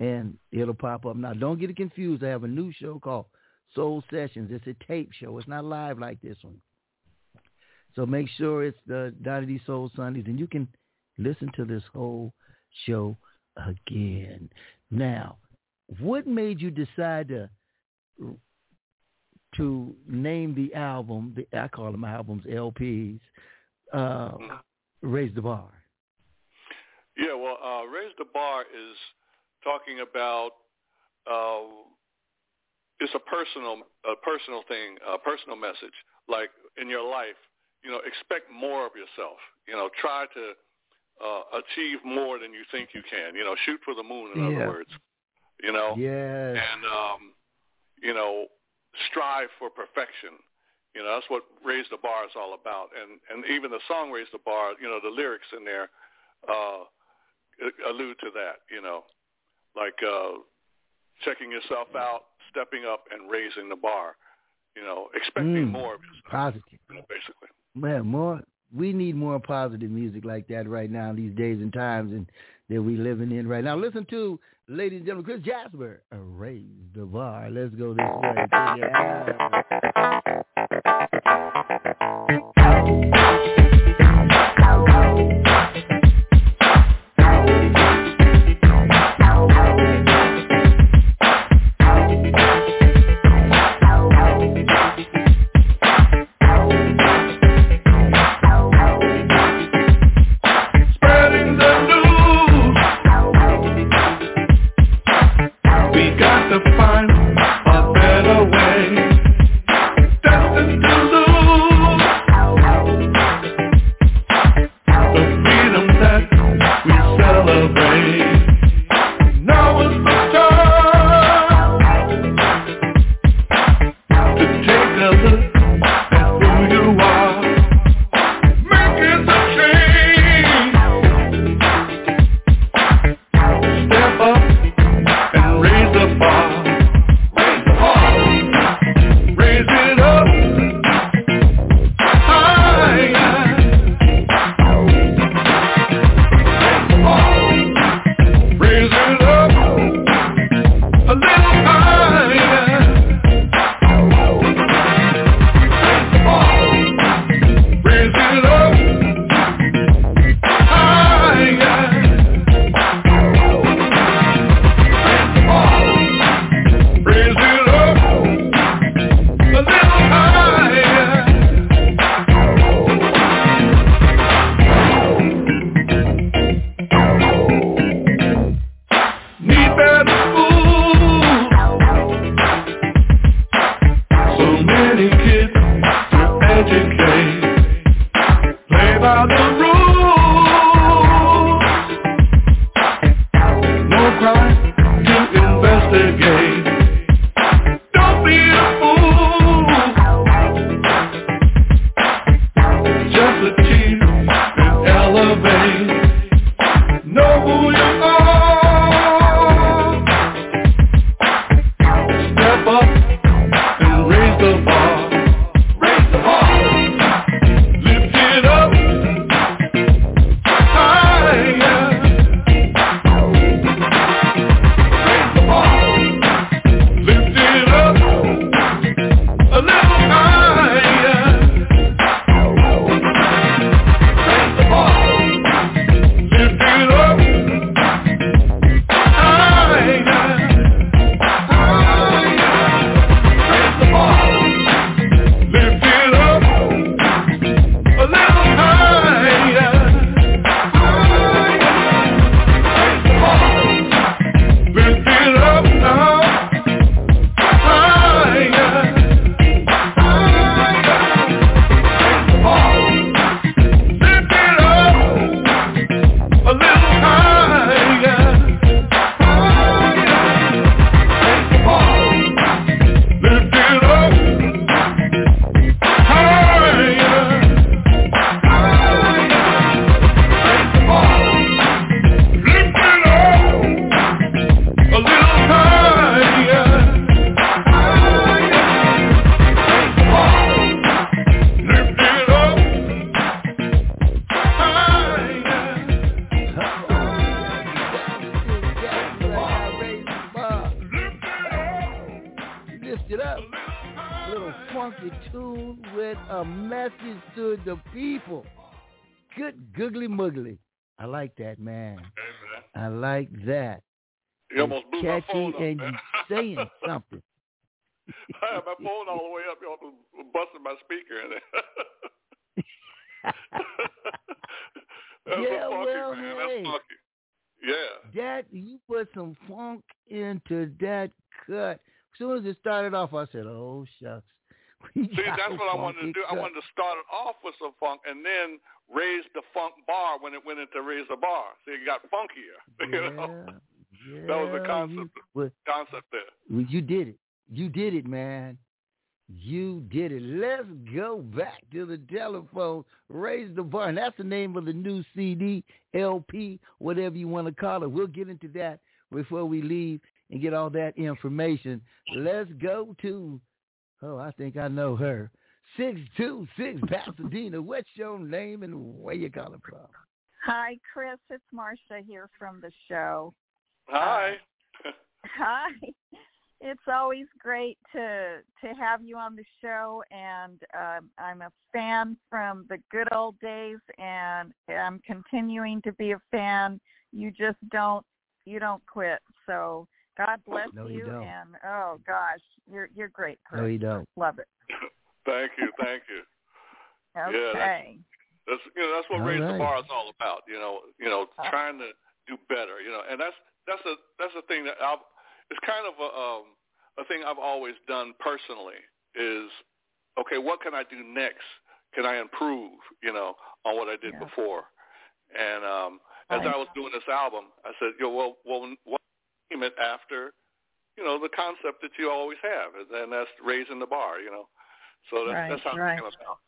and it'll pop up. Now, don't get it confused. I have a new show called Soul Sessions. It's a tape show. It's not live like this one. So make sure it's the Donny D Soul Sundays, and you can listen to this whole show again. Now, what made you decide to to name the album? The, I call them albums, LPs. Uh, Raise the bar. Yeah, well, uh, raise the bar is talking about uh, it's a personal a personal thing, a personal message. Like in your life, you know, expect more of yourself. You know, try to uh, achieve more than you think you can. You know, shoot for the moon. In Yeah. other words, you know, Yes. and um, you know, strive for perfection. You know, that's what Raise the Bar is all about. And and even the song Raise the Bar, you know, the lyrics in there uh allude to that, you know. Like uh checking yourself out, stepping up and raising the bar. You know, expecting Mm. more of yourself, Positive. you know, basically. Man, more we need more positive music like that right now these days and times and that we living in right now. Listen to, ladies and gentlemen, Chris Jasper, raise the bar. Let's go this way. [laughs] I had my phone all the way up. You almost busted my speaker in it. [laughs] That's Yeah, funky, well, man. hey. That's funky. Yeah. That you put some funk into that cut. As soon as it started off, I said, "Oh shucks." [laughs] See, that's what I wanted to do. I wanted to start it off with some funk and then raise the funk bar when it went into raise the bar. So it got funkier. You know? Yeah, That was the yeah, concept. You, well, Concept there. well, you did it. You did it, man. You did it. Let's go back to the telephone. Raise the bar. And that's the name of the new CD, LP, whatever you want to call it. We'll get into that before we leave and get all that information. Let's go to, oh, I think I know her. 626 Pasadena. What's your name and where you calling from? Hi, Chris. It's Marcia here from the show. Hi. [laughs] Hi. It's always great to to have you on the show, and um, I'm a fan from the good old days, and I'm continuing to be a fan. You just don't you don't quit. So God bless No, you don't. and oh gosh, you're you're great, Chris. No, you don't. Love it. [laughs] Thank you. Thank you. Yeah, that's- Okay. That's you know that's what All raise right. the bar is all about. You know, you know, Uh. trying to do better. You know, and that's that's a that's a thing that I've. It's kind of a um, a thing I've always done personally. Is okay. What can I do next? Can I improve? You know, on what I did Yeah. before. And um, as Right. I was doing this album, I said, "Yo, well, well, what name it after?" You know, the concept that you always have, and then that's raising the bar. You know, so that's, Right, that's how right. it came about.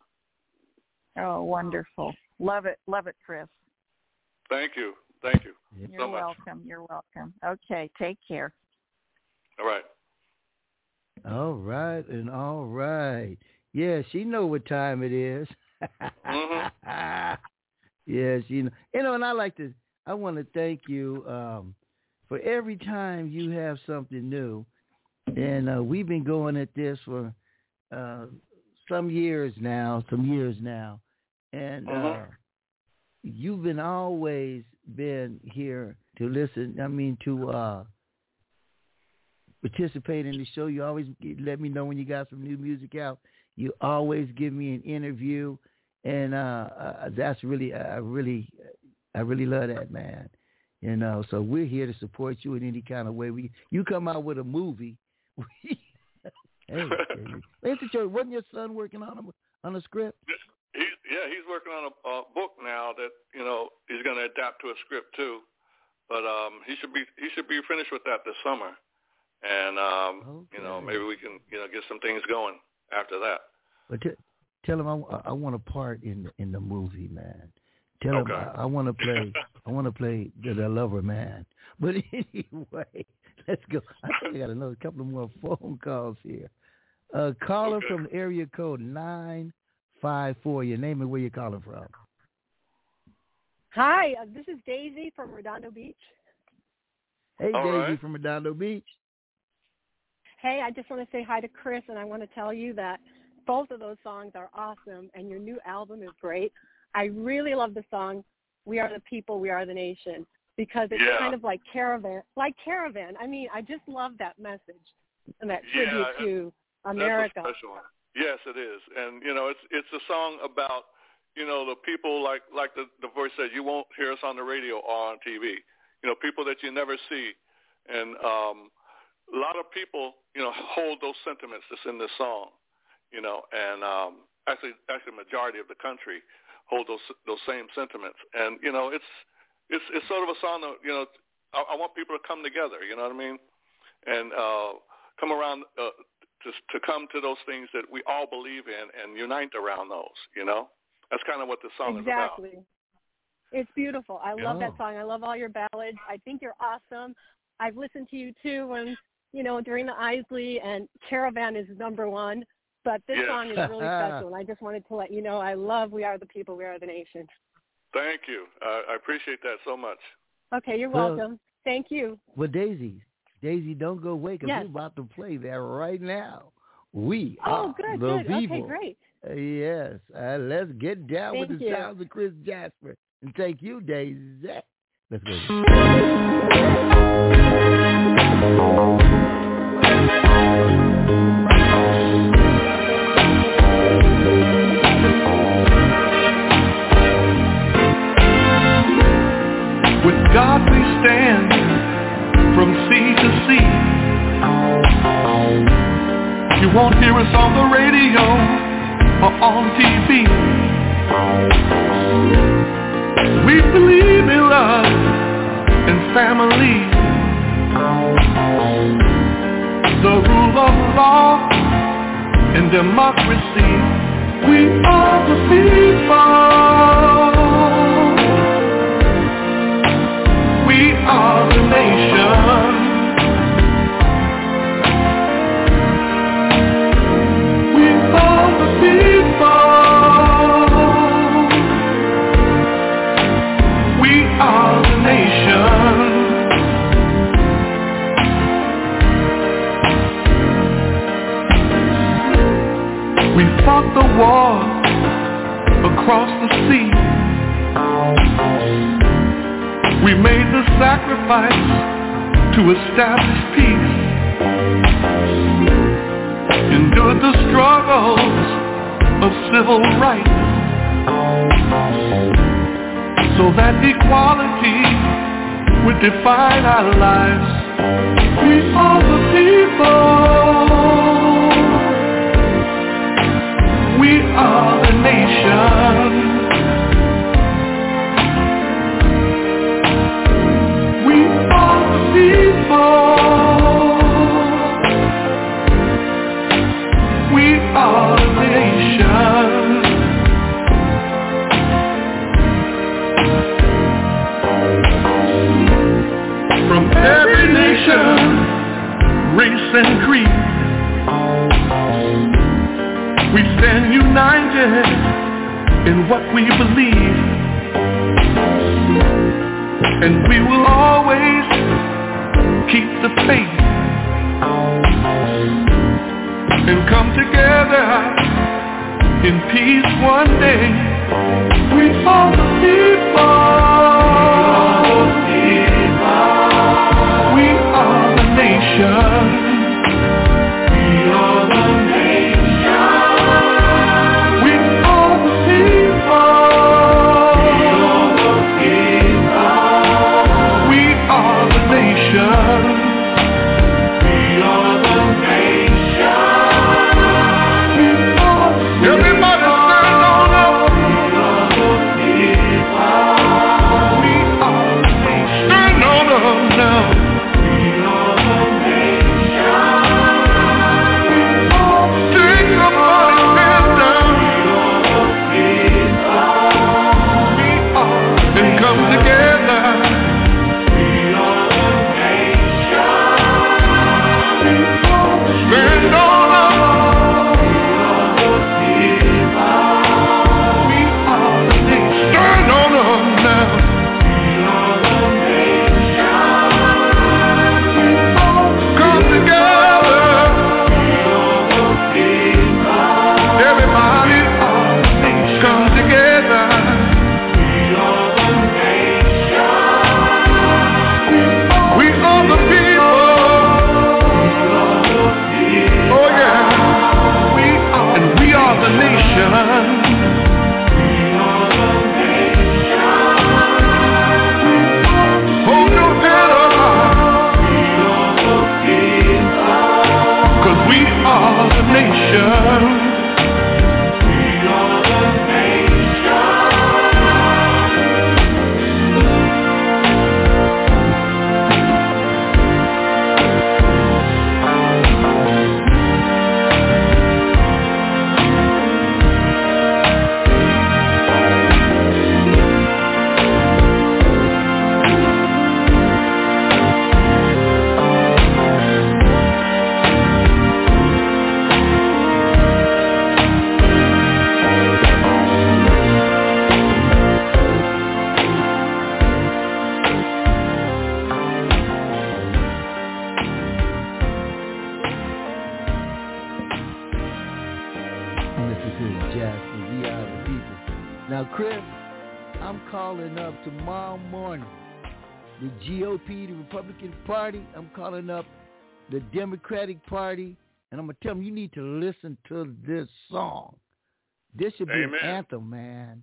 Oh, wonderful. Love it. Love it, Chris. Thank you. Thank you You're so much. welcome. You're welcome. Okay, take care. All right. All right and all right. Yeah, she know what time it is. Mhm. [laughs] yeah, she know. You know, and I like to. I want to thank you um, for every time you have something new, and uh, we've been going at this for uh, some years now. Some years now, and uh, Mhm. you've been always been here to listen. I mean, to uh, participate in the show. You always let me know when you got some new music out. You always give me an interview, and uh, uh, that's really, I really, I really love that, man. You know, so we're here to support you in any kind of way. We, you come out with a movie. [laughs] hey, [laughs] hey, Mr. Church, wasn't your son working on a on a script? Yeah, he's working on a, a book now that you know he's going to adapt to a script too. But um, he should be he should be finished with that this summer, and um, you know maybe we can you know get some things going after that. But t- tell him I, I want a part in in the movie, man. Tell him I, I want to play. [laughs] I want to play the, the lover, man. But [laughs] anyway, let's go. I think I got another couple of more phone calls here. Uh, caller Okay. from area code nine five four. Your name and where you're calling from. Hi, uh, this is Daisy from Redondo Beach. Hey, All Daisy right. from Redondo Beach. Hey, I just want to say hi to Chris, and I want to tell you that both of those songs are awesome, and your new album is great. I really love the song "We Are the People, We Are the Nation" because it's Yeah. kind of like Caravan, like Caravan. I mean, I just love that message and that tribute and to America. That's a special one. Yes, it is, and you know it's it's a song about you know the people like like the the voice said you won't hear us on the radio or on TV. You know people that you never see, and um, a lot of people you know hold those sentiments that's in this song. You know, and um, actually actually majority of the country hold those those same sentiments, and you know it's it's it's sort of a song that you know I, I want people to come together. You know what I mean? And uh, come around uh, to to come to those things that we all believe in and unite around those. You know, that's kind of what the song is about. exactly. It's beautiful. I love Yeah. that song. I love all your ballads. I think you're awesome. I've listened to you too when, you know, during the Isley and Caravan is number one. But this Yes. song is really special, and I just wanted to let you know I love We Are the People, We Are the Nation. Thank you. I, I appreciate that so much. Okay, you're Well- welcome. Thank you. Well, Daisy, Daisy, don't go away because yes. we're about to play that right now. We oh, good, good. People. Okay, great. Uh, yes, uh, let's get down Thank with the you. sounds of Chris Jasper. And thank you, Daisy. Let's go. GOP, the Republican Party. I'm calling up the Democratic Party, and I'm gonna tell them you need to listen to this song. This should be Amen. an anthem, man.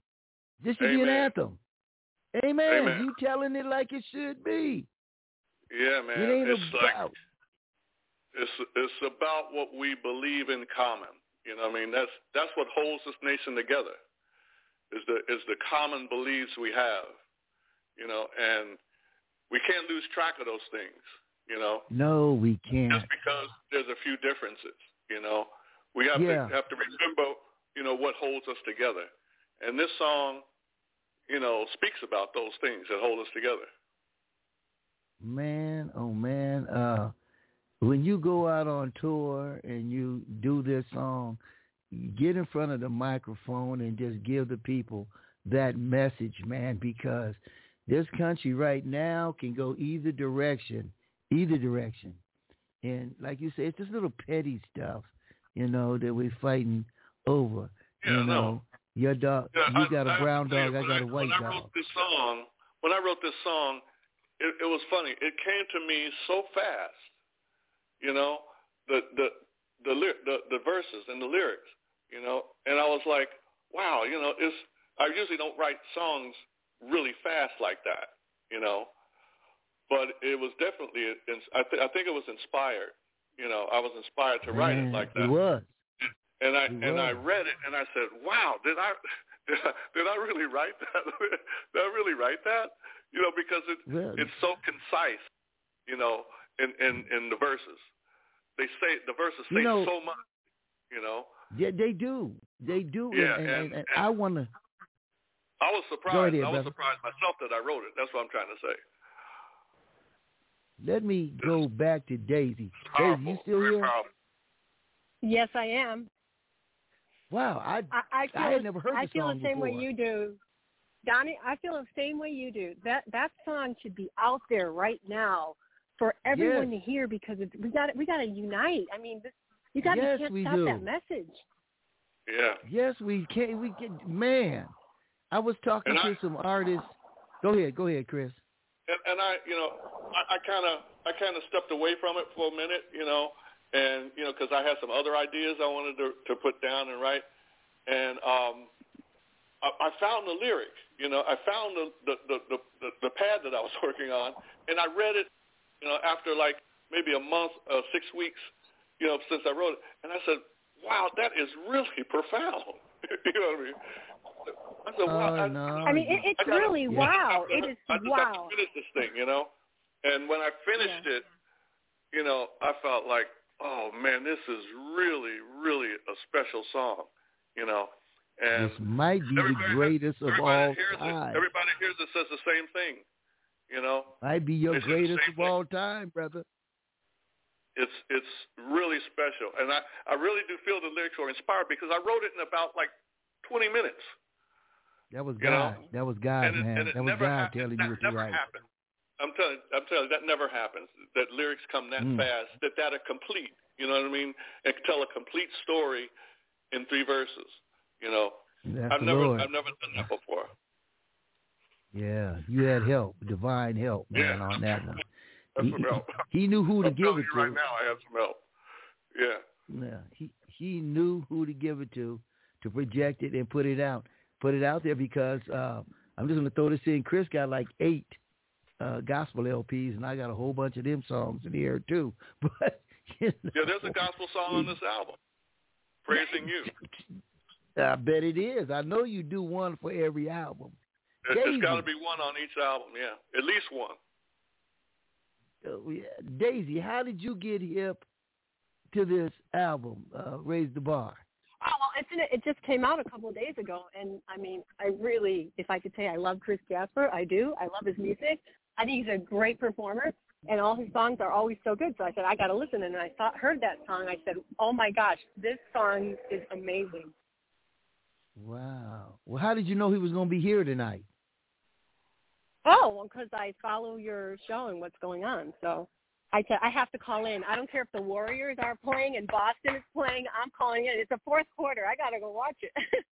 This should be an anthem. Amen. Amen. You telling it like it should be. Yeah, man. It ain't it's like about. it's it's about what we believe in common. You know, what I mean, that's that's what holds this nation together. Is the is the common beliefs we have. You know, and we can't lose track of those things. You know, No, we can't. just because there's a few differences. You know, we have Yeah. to have to remember. You know what holds us together, and this song, you know, speaks about those things that hold us together. Man, oh man, uh when you go out on tour and you do this song, get in front of the microphone and just give the people that message, man, because this country right now can go either direction, either direction. And like you say, it's just little petty stuff, you know, that we're fighting over. Yeah, you know, know. your dog, Yeah, you I- got a I brown tell dog, I got a white when I dog. wrote this song, when I wrote this song, it, it was funny. It came to me so fast, you know, the the the the the verses and the lyrics, you know, and I was like, wow, you know, it's. I usually don't write songs really fast like that, you know, but it was definitely. I, th- I think it was inspired. You know, I was inspired to write Man, it mm, like that. It was. And I It and I read it and I said, "Wow, did I did [laughs] I, did I really write that? [laughs] did I really write that? You know, because it Well, it's so concise. You know, in in in the verses, they say the verses You say know- so much. You know, Yeah, they do. They do. Yeah, and, and, and- and I want to. I was surprised. ahead, I was brother. surprised myself that I wrote it. That's what I'm trying to say. Let me go back to Daisy. Daisy, you still Very here? powerful. Yes, I am. Wow, I I, I, feel, I had never heard I the feel song the same way you do, Donnie. I feel the same way you do. That that song should be out there right now for everyone Yes. to hear because it's, we got we got to unite. I mean, this, you got Yes, to can't we stop do. that message. Yeah. Yes, we can. We can. Man, I was talking And to I- some artists. Go ahead. Go ahead, Chris. and, and I, you know, I kind of, I kind of stepped away from it for a minute, you know, and you know, because I had some other ideas I wanted to to put down and write, and um, I, I found the lyric, you know, I found the the, the the the the pad that I was [laughs] working on, and I read it, you know, after like maybe a month, uh, six weeks, you know, since I wrote it, and I said, wow, that is really [laughs] profound. [laughs] you know what I mean? I said, wow, Oh I, no. I mean, it, it's I gotta- really wow. I It is just have wow. to finish this thing, you know. And when I finished it, you know, I felt like, oh man, this is really, really a special song, you know. And this might be the everybody- greatest of everybody all hears time. it. Everybody hears it says the same thing, you know. Might be your They say the greatest of all time, brother. It's it's really special, and I I really do feel the lyrics were inspired because I wrote it in about like 20 minutes. That was You know, God. that was God, and man. it that was God happens. telling that you what to write. happens. I'm telling, I'm telling you, that never happens. That lyrics come that Mm. fast. That that are complete. You know what I mean? And tell a complete story in three verses. You know, That's I've never, Lord. I've never done that before. Yeah, you had help, divine help, man, Yeah. on that one. He, he knew who to I'm give telling it you to. right now, I have some help. Yeah. Yeah, he he knew who to give it to, to project it and put it out, put it out there because uh, I'm just gonna throw this in. Chris got like eight uh, gospel LPs, and I got a whole bunch of them songs in here too. [laughs] But you know, Yeah, there's a gospel song on this album, praising you. [laughs] I bet it is. I know you do one for every album. There- There's got to be one on each album. Yeah, at least one. Uh, yeah. Daisy, how did you get hip to this album, uh, Raise the Bar? Oh well, it's in, it just came out a couple of days ago, and I mean, I really, if I could say, I love Chris Jasper. I do. I love his music. I think he's a great performer, and all his songs are always so good. So I said, I got to listen. And I thought, heard that song. I said, Oh my gosh, this song is amazing. Wow. Well, how did you know he was going to be here tonight? Oh, well, because I follow your show and what's going on. So I said, I have to call in. I don't care if the Warriors are playing and Boston is playing. I'm calling in. It's the fourth quarter. I got to go watch it. [laughs]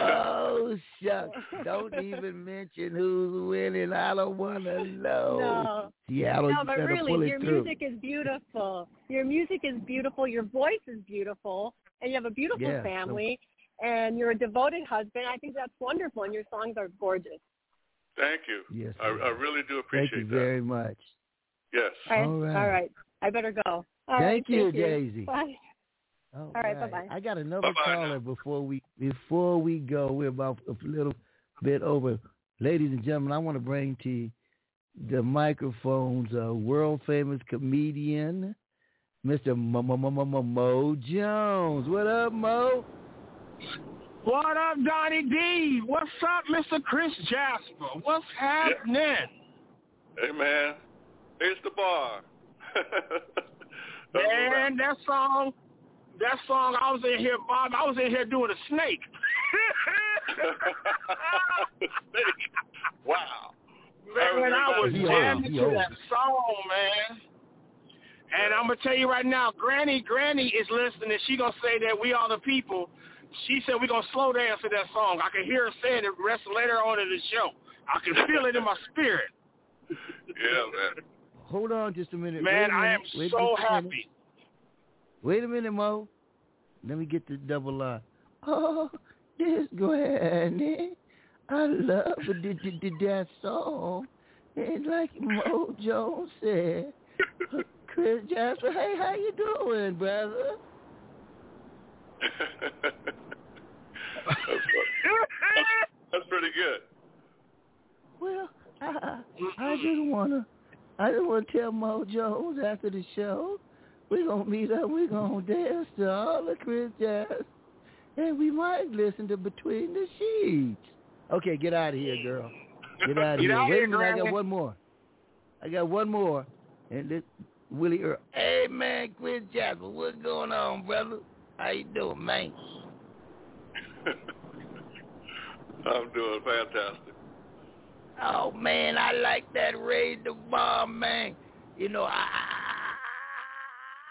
Oh shucks! Don't even [laughs] mention who's winning. I don't want to know. No. Seattle, no, but better pull really, it your through. music is beautiful. Your music is beautiful. Your voice is beautiful, and you have a beautiful Yeah, so- family. And you're a devoted husband. I think that's wonderful, and your songs are gorgeous. Thank you. Yes, I, I really do appreciate it. Thank you that. very much. Yes. All right. All right. All right. I better go. All Thank right, you, thank Daisy. Bye. All All right, bye-bye. I got another Bye-bye caller before we before we go. We're about a little bit over. Ladies and gentlemen, I want to bring to the microphones a world famous comedian, Mr. Mo, Mo, Mo, Mo, Mo, Mo Jones. What up, Mo? What up, Donnie D? What's up, Mr. Chris Jasper? What's happening? Hey man, here's the bar. That's a wrap. Man, that song, that song, I was in here, Bob. I was in here doing a snake. [laughs] wow. Man, I was He old. jamming to that song, man. And I'm gonna tell you right now, Granny, Granny is listening. She gonna say that we are the people. She said we're gonna slow dance to that song. I can hear her saying it rest later on in the show. I can feel it in my spirit. [laughs] Yeah, man. Hold on just a minute. Man, a I am. Wait so minute. happy. Wait a minute, Mo. Let me get the double line. Oh, this Granny. I love the, the, the, that song. And like Mo Jones said, Chris Jasper, hey, how you doing, brother? that's, [laughs] that's, pretty good. Well, I, I just wanna, I just wanna tell Mo Jones after the show, we're gonna meet up, we're gonna dance to all the Chris Jasper, and we might listen to Between the Sheets. Okay, get out of here, girl. Get out of here. out Wait a minute, I got one more. I got one more. And this Willie Earl. Hey man, Chris Jasper, what's going on, brother? How you doing, man? [laughs] I'm doing fantastic. Oh man, I like that raise the bar, man. You know, I,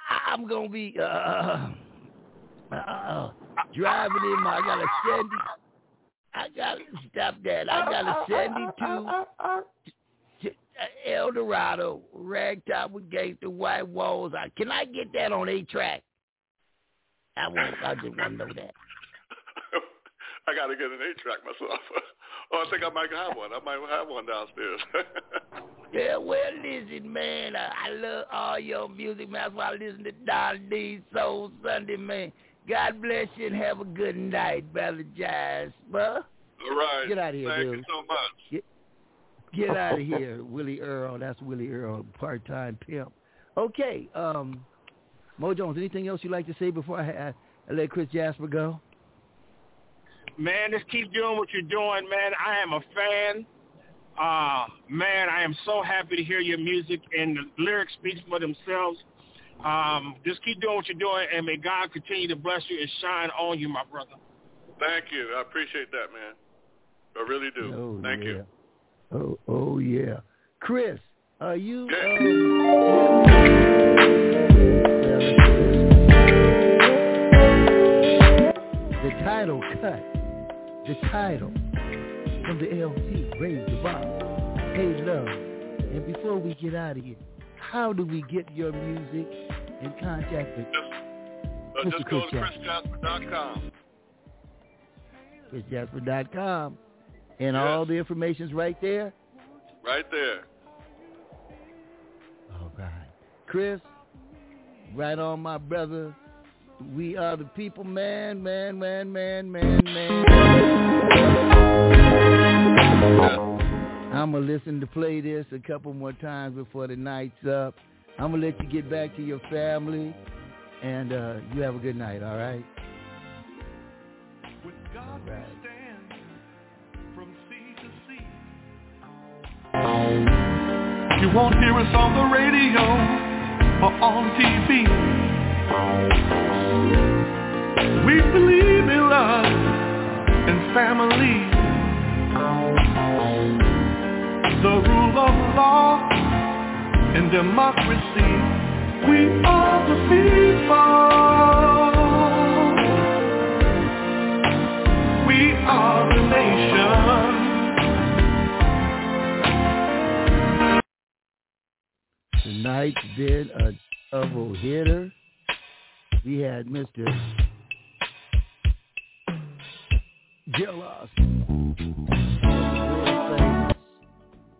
I I'm gonna be uh, uh driving in my. I got a seventy. I gotta stop that. I got a seventy-two to El Dorado, ragtop with gangster white walls. I, can I get that on a track? I want. I just want to know that. [laughs] I got to get an eight track myself. [laughs] oh, I think I might have one. I might have one downstairs. [laughs] Yeah, well, listen, man, I, I love all your music, man. That's why I listen to Don D Soul Sunday, man. God bless you and have a good night, brother Jasper. All right. Get out of here, Thank dude. you so much. Get out of here, Willie Earl. That's Willie Earl, part-time pimp. Okay, um, Mo Jones, anything else you'd like to say before I, I, I let Chris Jasper go? Man, just keep doing what you're doing, man. I am a fan. Uh, man, I am so happy to hear your music and the lyrics speak for themselves. Um, just keep doing what you're doing, and may God continue to bless you and shine on you, my brother. Thank you. I appreciate that, man. I really do. Oh, Thank yeah. you. Oh, oh yeah. Chris, are you? Um, the title cut. The title from the LP, Raise the Bar. Hey, love. And before we get out of here, how do we get your music in contact with Uh, Mr. just go to Jasper? chrisjasper.com. ChrisJasper.com? And all the information's right there? Right there. All right. Chris, right on, my brother. We are the people, man, man, man, man, man, man. I'm going to listen to play this a couple more times before the night's up. I'm going to let you get back to your family, and uh, you have a good night, all right? All right. You won't hear us on the radio or on TV. We believe in love and family. The rule of law and democracy. We are the people. We are the nation. Tonight's been a double hitter. We had Mr. Gerald Alston,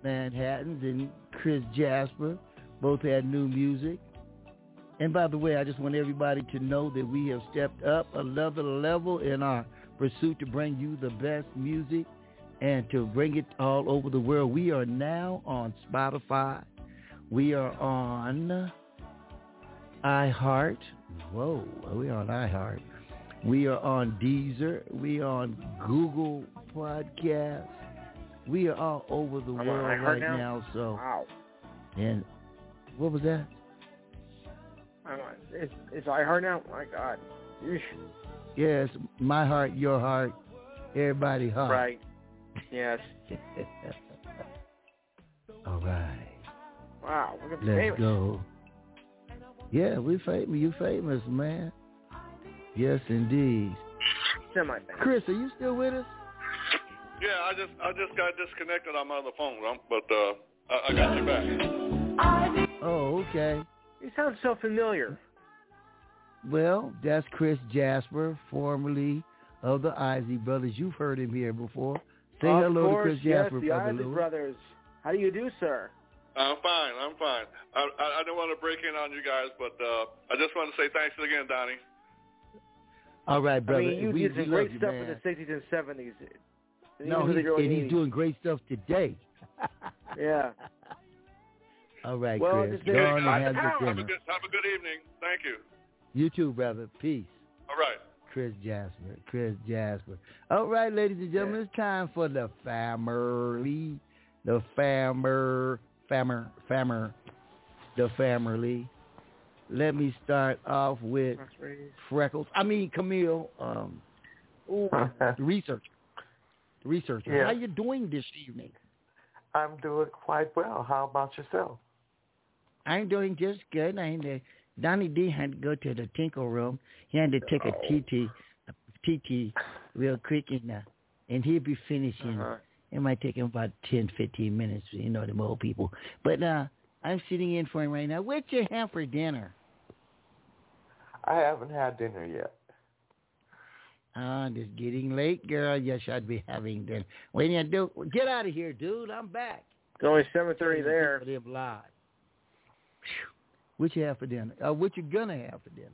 Manhattans, and Chris Jasper. Both had new music. And by the way, I just want everybody to know that we have stepped up another level in our pursuit to bring you the best music and to bring it all over the world. We are now on Spotify. We are on iHeart. Whoa, are we are on iHeart. We are on Deezer. We are on Google Podcasts. We are all over the I'm world right now? now. So, Wow. and what was that? I'm on, it's, it's iHeart now? My God. Yes, my heart, your heart, everybody heart. Right. Yes. [laughs] all right. Wow. We're going to be Let's famous. go. Yeah, we famous. You famous, man. Yes, indeed. Chris, are you still with us? Yeah, I just I just got disconnected on my other phone, Rump, but uh, I, I got you back. Oh, okay. You sound so familiar. Well, that's Chris Jasper, formerly of the Isley Brothers. You've heard him here before. Say of hello course, to Chris yes, Jasper, the Brother Isley Lewis. Brothers. How do you do, sir? I'm fine. I'm fine. I, I, I don't want to break in on you guys, but uh, I just want to say thanks again, Donnie. All right, brother. I mean, you we, did some great you, stuff man. in the 60s and 70s. And No, he's, the early and he's doing great stuff today. [laughs] Yeah. [laughs] All right, Well, Chris. just Go on and have Have a good have a good evening. Thank you. You too, brother. Peace. All right. Chris Jasper. Chris Jasper. All right, ladies and gentlemen, it's time for the family. The fammer, fammer, fammer, the family. Let me start off with Freckles. I mean Camille, um, [laughs] the researcher. The researcher. Yeah. How you doing this evening? I'm doing quite well. How about yourself? I'm doing just good. I had Donnie D had to go to the tinkle room. He had to take a TT, a TT real quick, and uh, and he'll be finishing. Uh-huh. It might take him about ten, fifteen minutes. You know, the old people. But uh, I'm sitting in for him right now. What you have for dinner? I haven't had dinner yet. Ah, it's getting late, girl. You should be having dinner. When you do, get out of here, dude. I'm back. It's only 7.30 there. For them live. What you have for dinner? Uh, what you gonna have for dinner?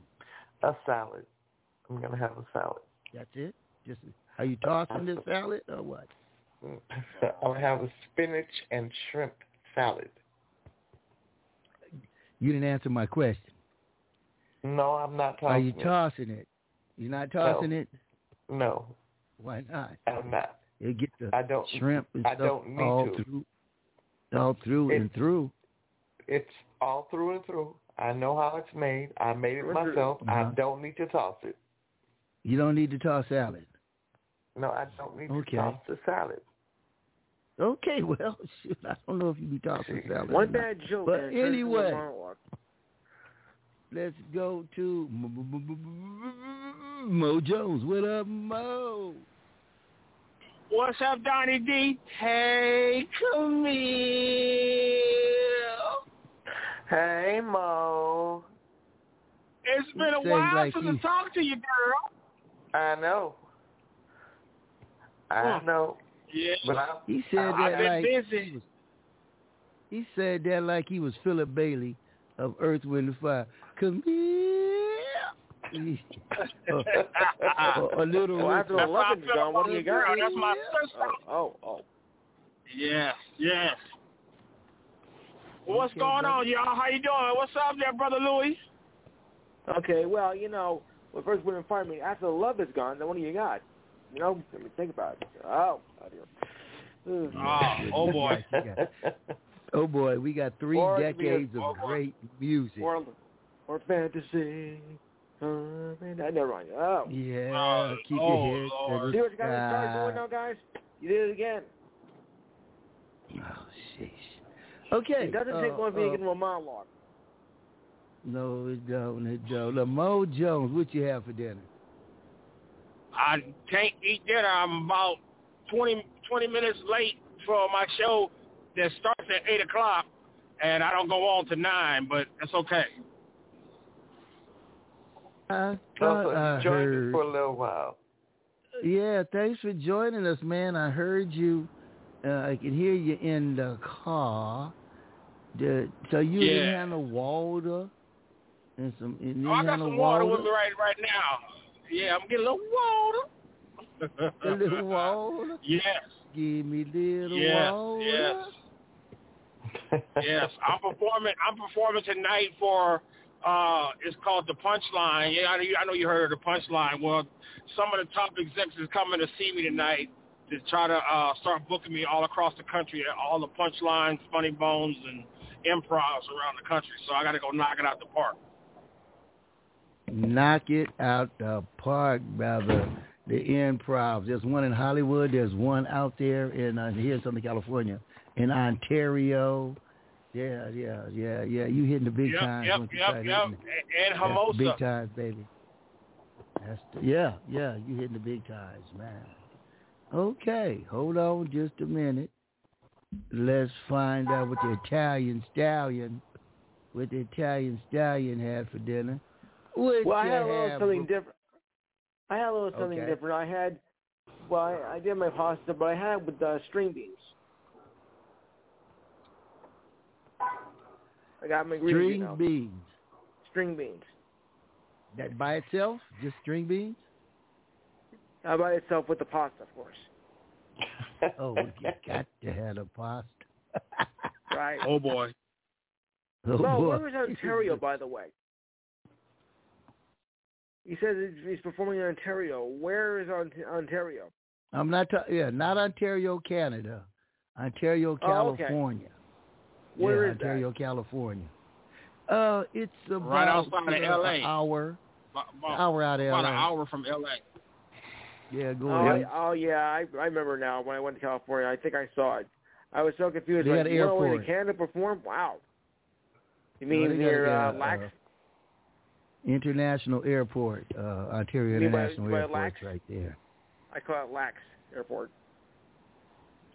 A salad. I'm gonna have a salad. That's it. Just are you tossing this salad or what? [laughs] I'm gonna have a spinach and shrimp salad. You didn't answer my question. No, I'm not tossing Are you it. tossing it? You're not tossing No. it? No, Why not? I'm not. You get the I don't. shrimp and I stuff don't need all to. through, all through It- and through. It's all through and through. I know how it's made. I made it myself. I Uh-huh. don't need to toss it. You don't need to toss salad. No, I don't need Okay. to toss the salad. Okay, [laughs] well, shoot, I don't know if you be tossing salad. or One not. bad joke. But and it turns into a anyway, let's go to Mo Jones. What up, Mo? What's up, Donnie D? Hey, Camille. Hey, Mo. It's been a while like since I talked to you, girl. I know. I know. Yeah. But I, He said I've that been like busy. he was. He said that like he was Philip Bailey of Earth, Wind, and Fire. Come here. [laughs] a, a little. Well, after Richard. the loving's That's gone, what do you got? girl. That's my sister. Oh, oh, oh. Yes, yes. What's Okay, going brother. on, y'all? How you doing? What's up there, brother Louis? Okay, well, you know, when first women find me, after the love is gone, then what do you got? You know, let me think about it. Oh, oh Oh, oh boy. Oh boy, we got three Or it could be a- decades of or- great music. Or, or fantasy. Uh, man, I never mind. Oh. Yeah, Oh, keep oh, your head Lord. See what you got to start doing now, guys? You did it again. Oh, sheesh. Okay. It doesn't uh, take long for uh, to get a monologue. No, it don't. It don't. Lamar Jones, what you have for dinner? I can't eat dinner. I'm about 20, 20 minutes late for my show that starts at 8 o'clock. and I don't go on to nine, but that's okay. I So, thought so I you joined heard. us for a little while. Yeah, thanks for joining us, man. I heard you. Uh, I can hear you in the car. The, so you didn't have no water and some. And you Oh, I got some water water. with me right right now. Yeah, I'm getting a little water. A little water. [laughs] Yes, Give me little yes, water. yes, yes. I'm performing. I'm performing tonight for. uh It's called the Punchline. Yeah, I know, you, I know you heard of the Punchline. Well, some of the top execs is coming to see me tonight to try to uh start booking me all across the country, at all the punchlines, funny bones, and improvs around the country. So I got to go knock it out the park. Knock it out the park, brother. The improv. There's one in Hollywood. There's one out there in uh, here in Southern California, in Ontario. Yeah, yeah, yeah, yeah. You hitting the big Yep, times. yep, yep, yep. And That's Hermosa. Big times, baby. That's the, yeah, yeah. You hitting the big times, man. Okay, hold on just a minute. Let's find out what the Italian stallion, what the Italian stallion had for dinner. What Well, I had a little have, something different. I had a little something Okay. different. I had, well, I, I did my pasta, but I had it with uh, string beans. I got my ingredients. String you know. beans. String beans. That by itself, just string beans. How by itself with the pasta, of course. [laughs] [laughs] Oh, you got to have a pasta. Right. Oh boy. Oh, well, boy. where was [laughs] Ontario, by the way? He says he's performing in Ontario. Where is Ont- Ontario? I'm not. Ta- yeah, not Ontario, Canada. Ontario, Oh, okay. California. Where yeah, is Ontario, California. Uh, it's about Right outside of LA. An hour. About, about, hour out of about LA. an hour from LA. Yeah, go Oh, ahead. I, oh yeah, I, I remember now when I went to California. I think I saw it. I was so confused. They like, got an you went away airport. to Canada perform? Wow. You No, mean they got near a, uh, uh, Lax? International Airport, uh, Ontario You mean by- International Airport, Lax? right there. I call it Lax Airport.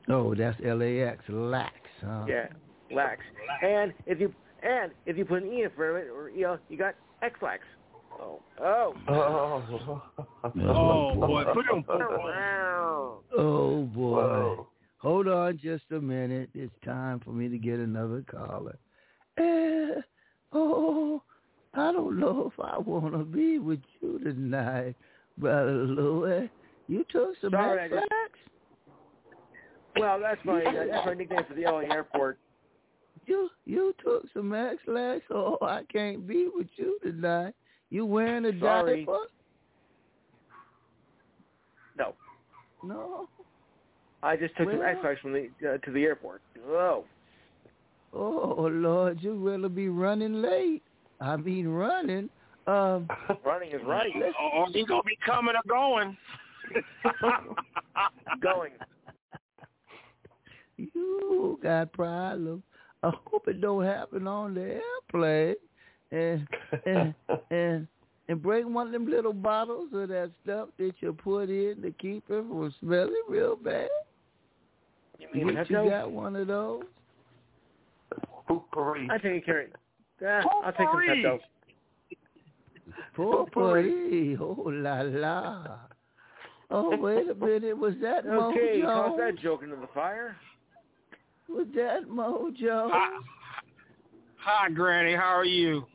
Oh, that's LAX, Lax. Huh? Yeah, Lax. And if you and if you put an e in front of it, or you know, you got X-Lax. Oh, oh. Oh, [laughs] Oh boy, put him. Oh boy. Whoa. Hold on just a minute. It's time for me to get another caller. Eh, oh, I don't know if I want to be with you tonight, Brother Louis. You took some Sorry, just- Well, that's my uh, [laughs] that's my nickname for the LA airport. You you took some X-Lax? [laughs] Oh, I can't be with you tonight. You wearing a Sorry. diaper? No, No. I just took some Well- X-Lax from the uh, to the airport. Oh, Oh Lord, you really be running late. I mean running. Um, running is right. Oh, he's gonna be coming or going. [laughs] Going. [laughs] you got problems. I hope it don't happen on the airplane. And and [laughs] and and bring one of them little bottles of that stuff that you put in to keep it from smelling real bad. You mean Get you got one of those? Poopery. I take care. Yeah, I'll take some Pepto. Potpourri. Oh la la. Oh [laughs] wait a minute, was that Okay, toss that joke into the fire. Was that Mojo? Hi, hi, Granny. How are you?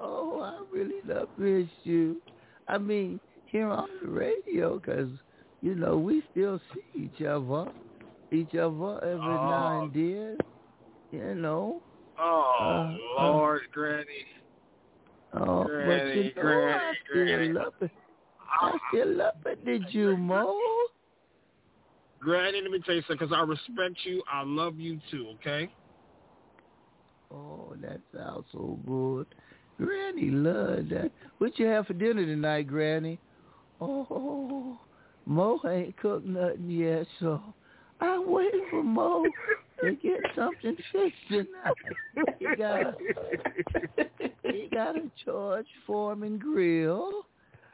Oh, I really love miss you. I mean, here on the radio, cause you know we still see each other, each other every oh. now and then. You know. Oh Uh, Lord, Granny. Oh, but Granny, you know, Granny, I still Granny. love it. I still love it. Did you, Mo? Granny, let me tell you something. Because I respect you, I love you too. Okay. Oh, that sounds so good. Granny love that. What you have for dinner tonight, Granny? Oh, Mo ain't cooked nothing yet, so I'm waiting for Mo to get something fixed tonight. He got a, he got a George Foreman grill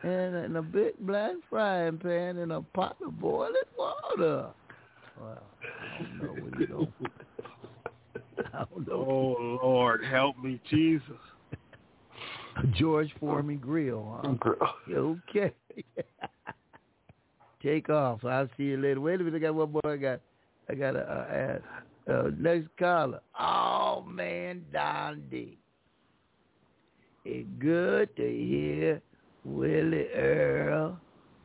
and, and a big black frying pan and a pot of boiling water. Well, I don't know what he gonna I Oh Lord, help me, Jesus. George Foreman Grill. Huh? Okay. [laughs] Take off. I'll see you later. Wait a minute. I got one more. I got. I got a uh, add. Uh, next caller. Oh man, Don D. It's good to hear Willie Earl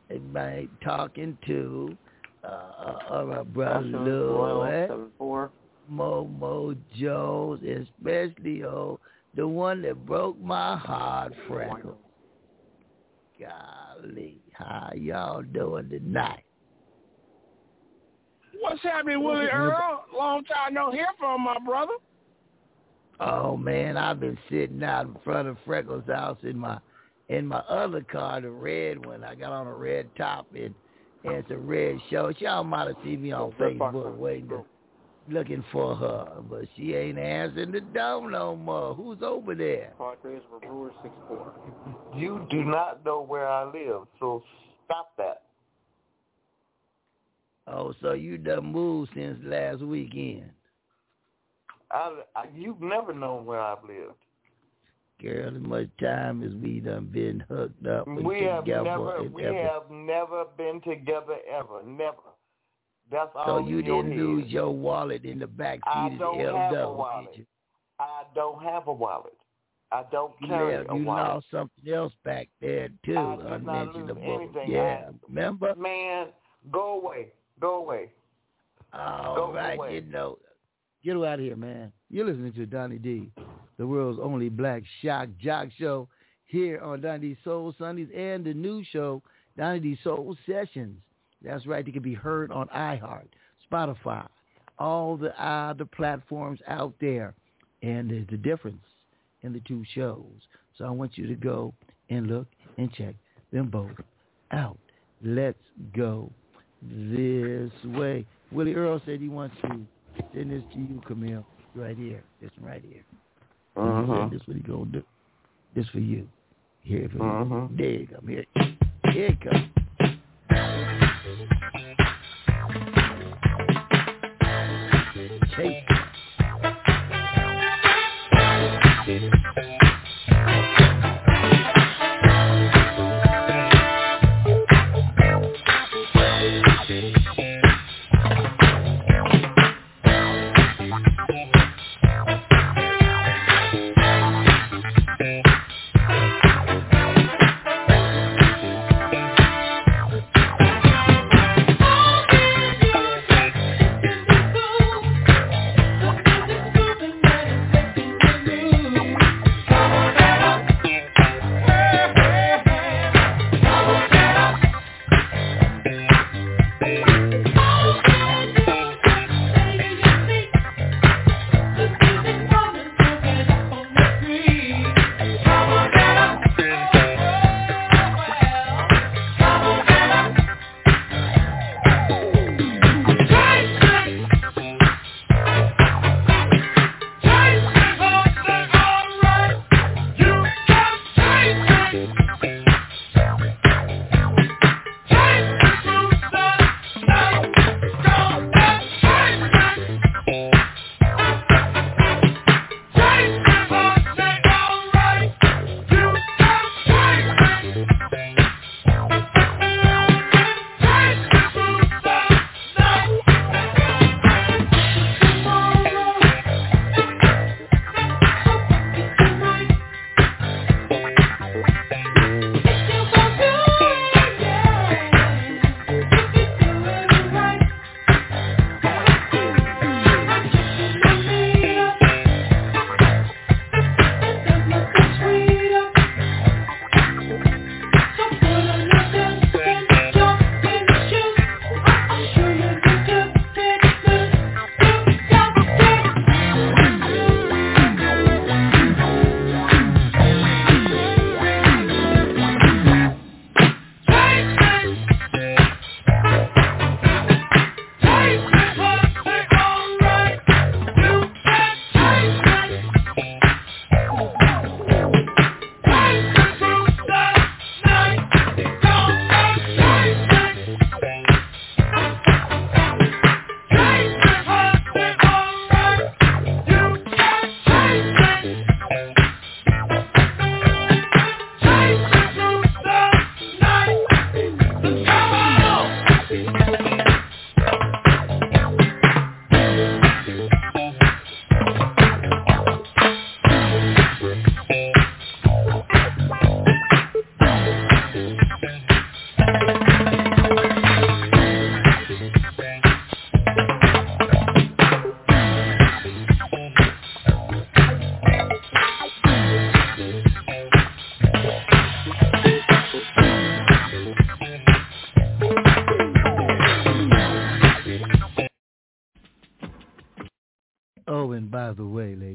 and my talking to uh, uh, my brother Louis, Momo Jones, especially oh the one that broke my heart, Freckles. Golly, how y'all doing tonight? What's happening, Willie Earl? Long time no hear from my brother. Oh man, I've been sitting out in front of Freckles' house in my in my other car, the red one. I got on a red top and, and it's a red shirt. Y'all might have seen me on Facebook waiting to, looking for her, but she ain't answering the door no more. Who's over there? Padres were Brewers six four. [laughs] You do not know where I live, so stop that. Oh, so you done moved since last weekend. I, I, you've never known where I've lived. Girl, as much time as we done been hooked up We have never, we ever. have never been together ever, never. That's so you didn't head. lose your wallet in the back I seat of don't the have a LW, wallet. did you? I don't have a wallet. I don't carry Yeah, a you wallet. lost something else back there too, I did not lose unmentionable. anything. Yeah, I- remember? Man, go away. Go away. All Go right, away. you know, get out of here, man. You're listening to Donnie D, the world's only black shock jock show here on Donnie D Soul Sundays and the new show, Donnie D Soul Sessions. That's right. They can be heard on iHeart, Spotify, all the other platforms out there. And there's a difference in the two shows. So I want you to go and look and check them both out. Let's go this way. Willie Earl said he wants to send this to you, Camille, right here. This one right here. He Mhm. said this what he gonna do. This for you. Here for Mhm. you. There you come. Here, here it comes. case.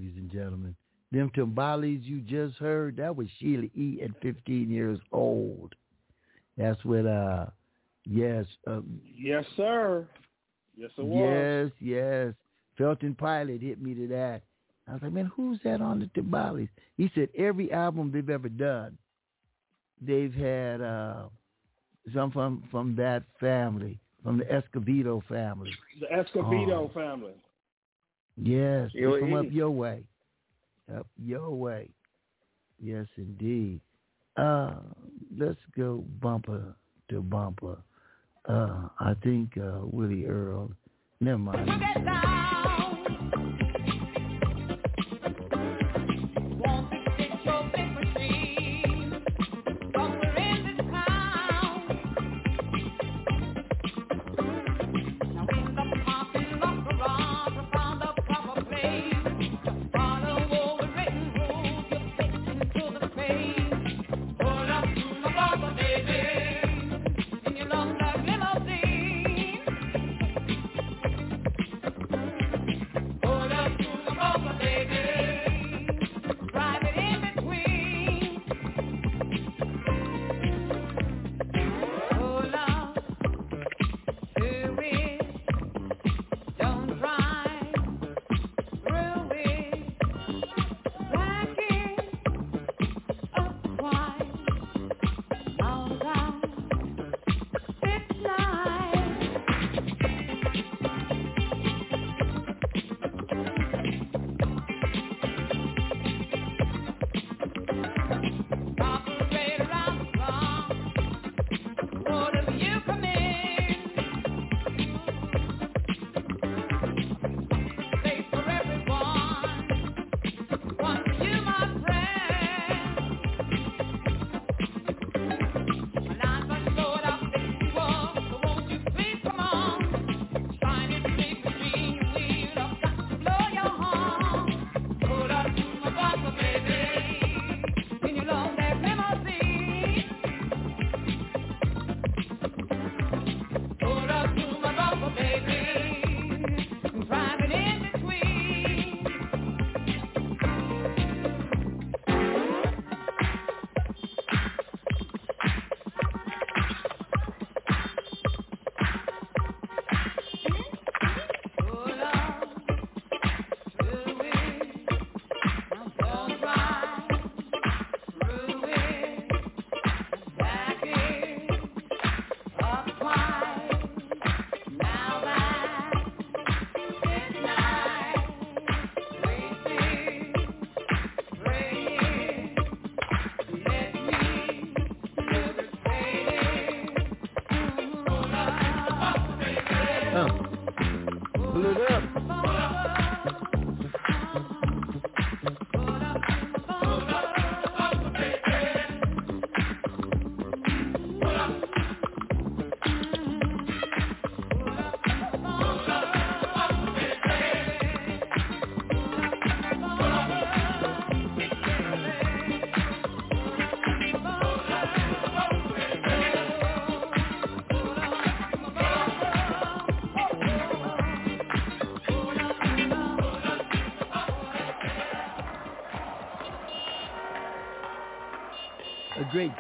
Chase. and gentlemen. Them timbales you just heard, that was Sheila E. at 15 years old. That's what, uh, yes. Um, Yes, sir. Yes, it was. yes, yes. Felton Pilate hit me to that. I was like, man, who's that on the timbales? He said every album they've ever done, they've had uh, some from from that family, from the Escovedo family. The Escobedo Oh. family. Yes, they Yo, from up your way. Up your way. Yes, indeed. Uh, let's go bumper to bumper. Uh, I think uh, Willie Earl. Never mind.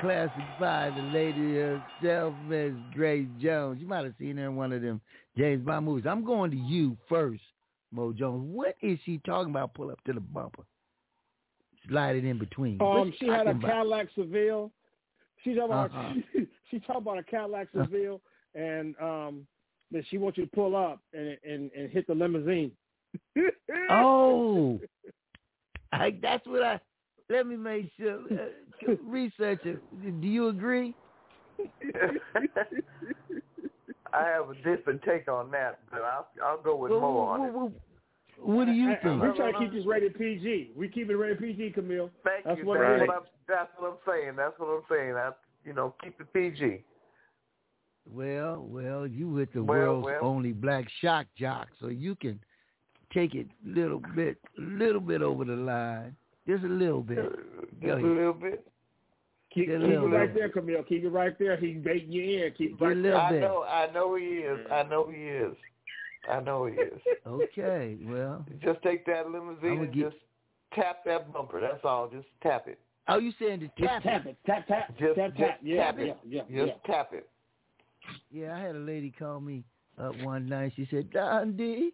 A great classic by the lady herself, Miss Grace Jones. You might have seen her in one of them James Bond movies. I'm going to you first, Mo Jones. What is she talking about? Pull up to the bumper. Slide it in between. Um, she had a about? Cadillac Seville. She talking about Uh-huh. [laughs] she talking about a Cadillac Seville, and um, that she wants you to pull up and and, and hit the limousine. Oh, [laughs] I, that's what I. Let me make sure. Uh, research it. Do you agree? [laughs] I have a different take on that, but I'll I'll go with Well, more on well, it. well, What do you I- I- think? We're trying to keep this rated PG. We keep it rated PG, Camille. Thank That's you. what that's, what I'm, that's what I'm saying. That's what I'm saying. I, you know, keep it PG. Well, well, you with the Well, world's well. only black shock jock, so you can take it little bit, little bit over the line, just a little bit. Just a little bit. Keep, keep it right bit. there, Camille. Keep it right there. He's baiting you in. Keep it right little I know. I know he is. I know he is. I know he is. [laughs] Okay, well, Just take that limousine and get- just tap that bumper. That's all. Just tap it. Oh, you saying to Just tap, tap it, tap tap, Just, tap just tap. Yeah, tap yeah, it. yeah, just yeah. tap it. Yeah, I had a lady call me up one night. She said, Don D.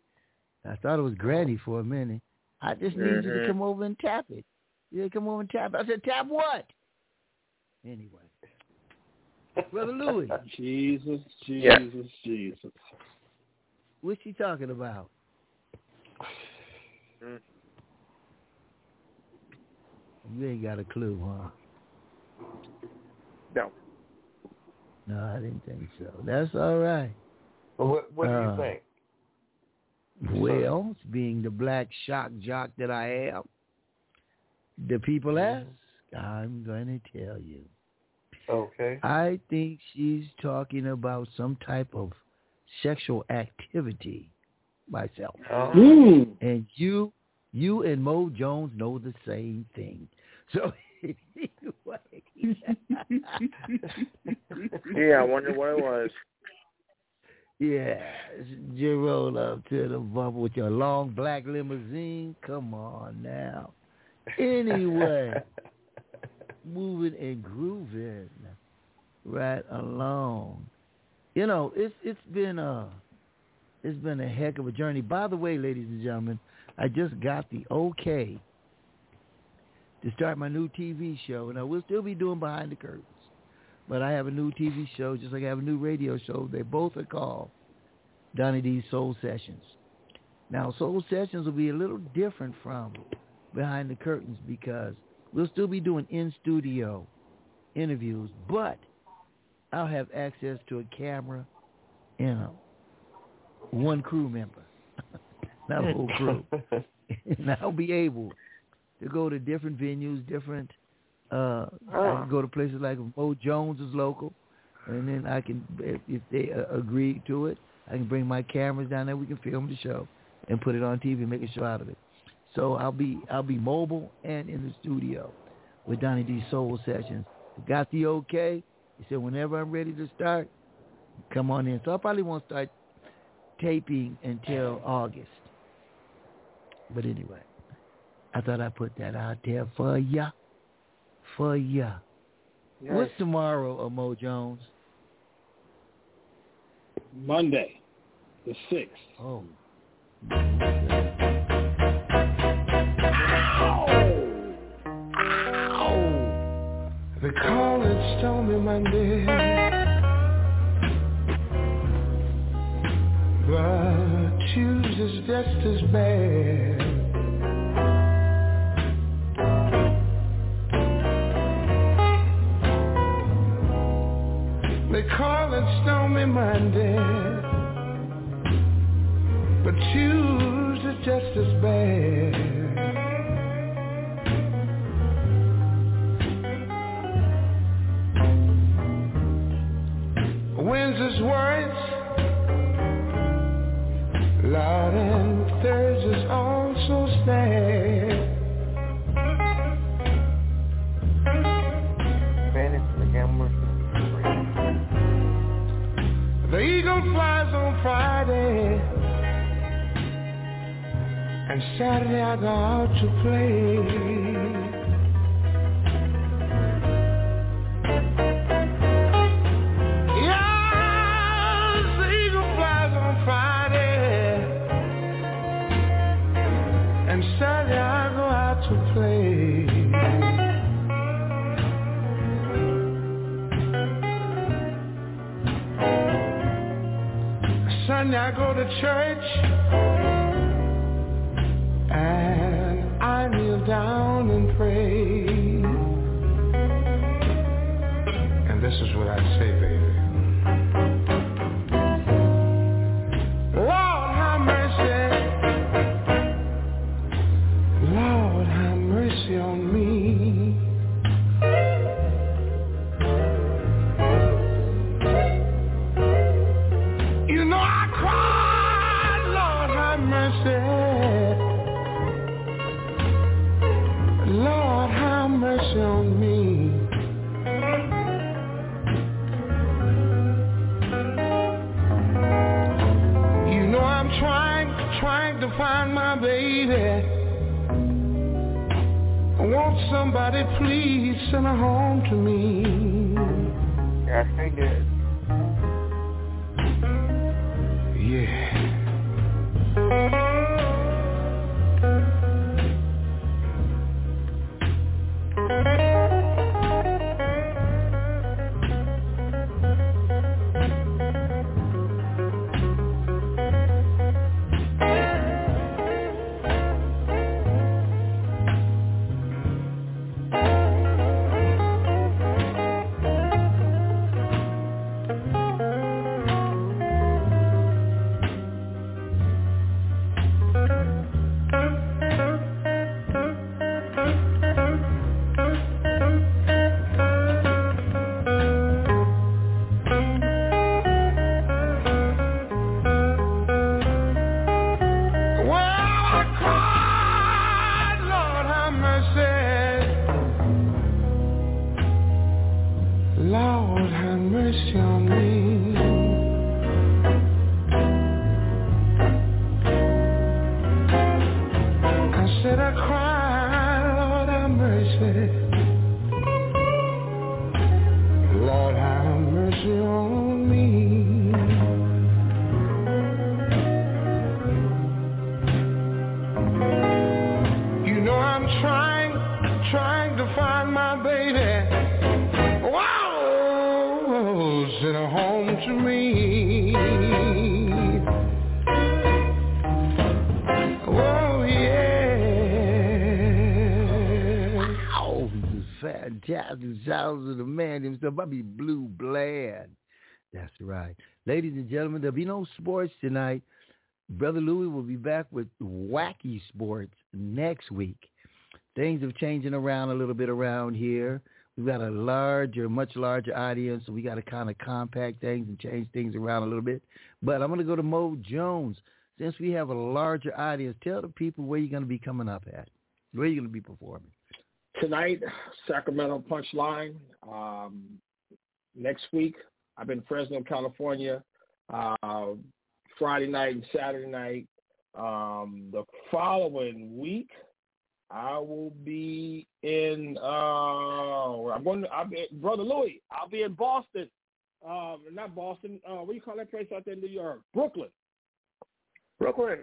I thought it was Granny for a minute. I just need you to Mhm. come over and tap it. Yeah, come over and tap it. I said, tap what? Anyway. Brother Louis, Jesus, Jesus, Yeah. Jesus. what's she talking about? Mm. You ain't got a clue, huh? No. No, I didn't think so. That's all right. Well, what What do Uh, you think? Well, being the black shock jock that I am, the people ask, I'm going to tell you. Okay. I think she's talking about some type of sexual activity myself. Oh. Mm. And you you and Mo Jones know the same thing. So [laughs] anyway. Yeah, I wonder what it was. Yeah, you roll up to the bumper with your long black limousine. Come on now. Anyway, [laughs] moving and grooving right along. You know, it's it's been a it's been a heck of a journey. By the way, ladies and gentlemen, I just got the okay to start my new TV show, and I will still be doing behind the curtains. But I have a new TV show, just like I have a new radio show. They both are called Donny D's Soul Sessions. Now, Soul Sessions will be a little different from behind the curtains because we'll still be doing in-studio interviews, but I'll have access to a camera and a, one crew member, [laughs] not a whole crew. [laughs] and I'll be able to go to different venues, different uh I can go to places like Mo Jones is local, and then I can if, if they uh, agree to it, I can bring my cameras down there. We can film the show and put it on TV and make a show out of it. So I'll be I'll be mobile and in the studio with Donny D Soul Sessions. Got the okay. He said whenever I'm ready to start, come on in. So I probably won't start taping until August. But anyway, I thought I'd put that out there for ya. For ya. What's tomorrow, uh, Mo Jones? Monday, the sixth. Oh. They call it Stormy Monday, but Tuesday's just as bad. They call it Stormy Monday, but Tuesday's just as bad. And Saturday I go out to play. Flies on Friday, and Saturday I go out to play. Sunday I go to church down and pray. And this is what I say, himself, Bobby Blue Bland. That's right. Ladies and gentlemen, there'll be no sports tonight. Brother Louie will be back with wacky sports next week. Things are changing around a little bit around here. We've got a larger, much larger audience, so we got to kind of compact things and change things around a little bit. But I'm going to go to Mo Jones. Since we have a larger audience, tell the people where you're going to be coming up at. Where are you're going to be performing. Tonight, Sacramento Punchline. Um, next week, I'm in Fresno, California. Uh, Friday night and Saturday night. Um, the following week, I will be in. Uh, I'm going. To, I'll be, brother Louis. I'll be in Boston. Um, not Boston. Uh, what do you call that place out there in New York? Brooklyn. Brooklyn.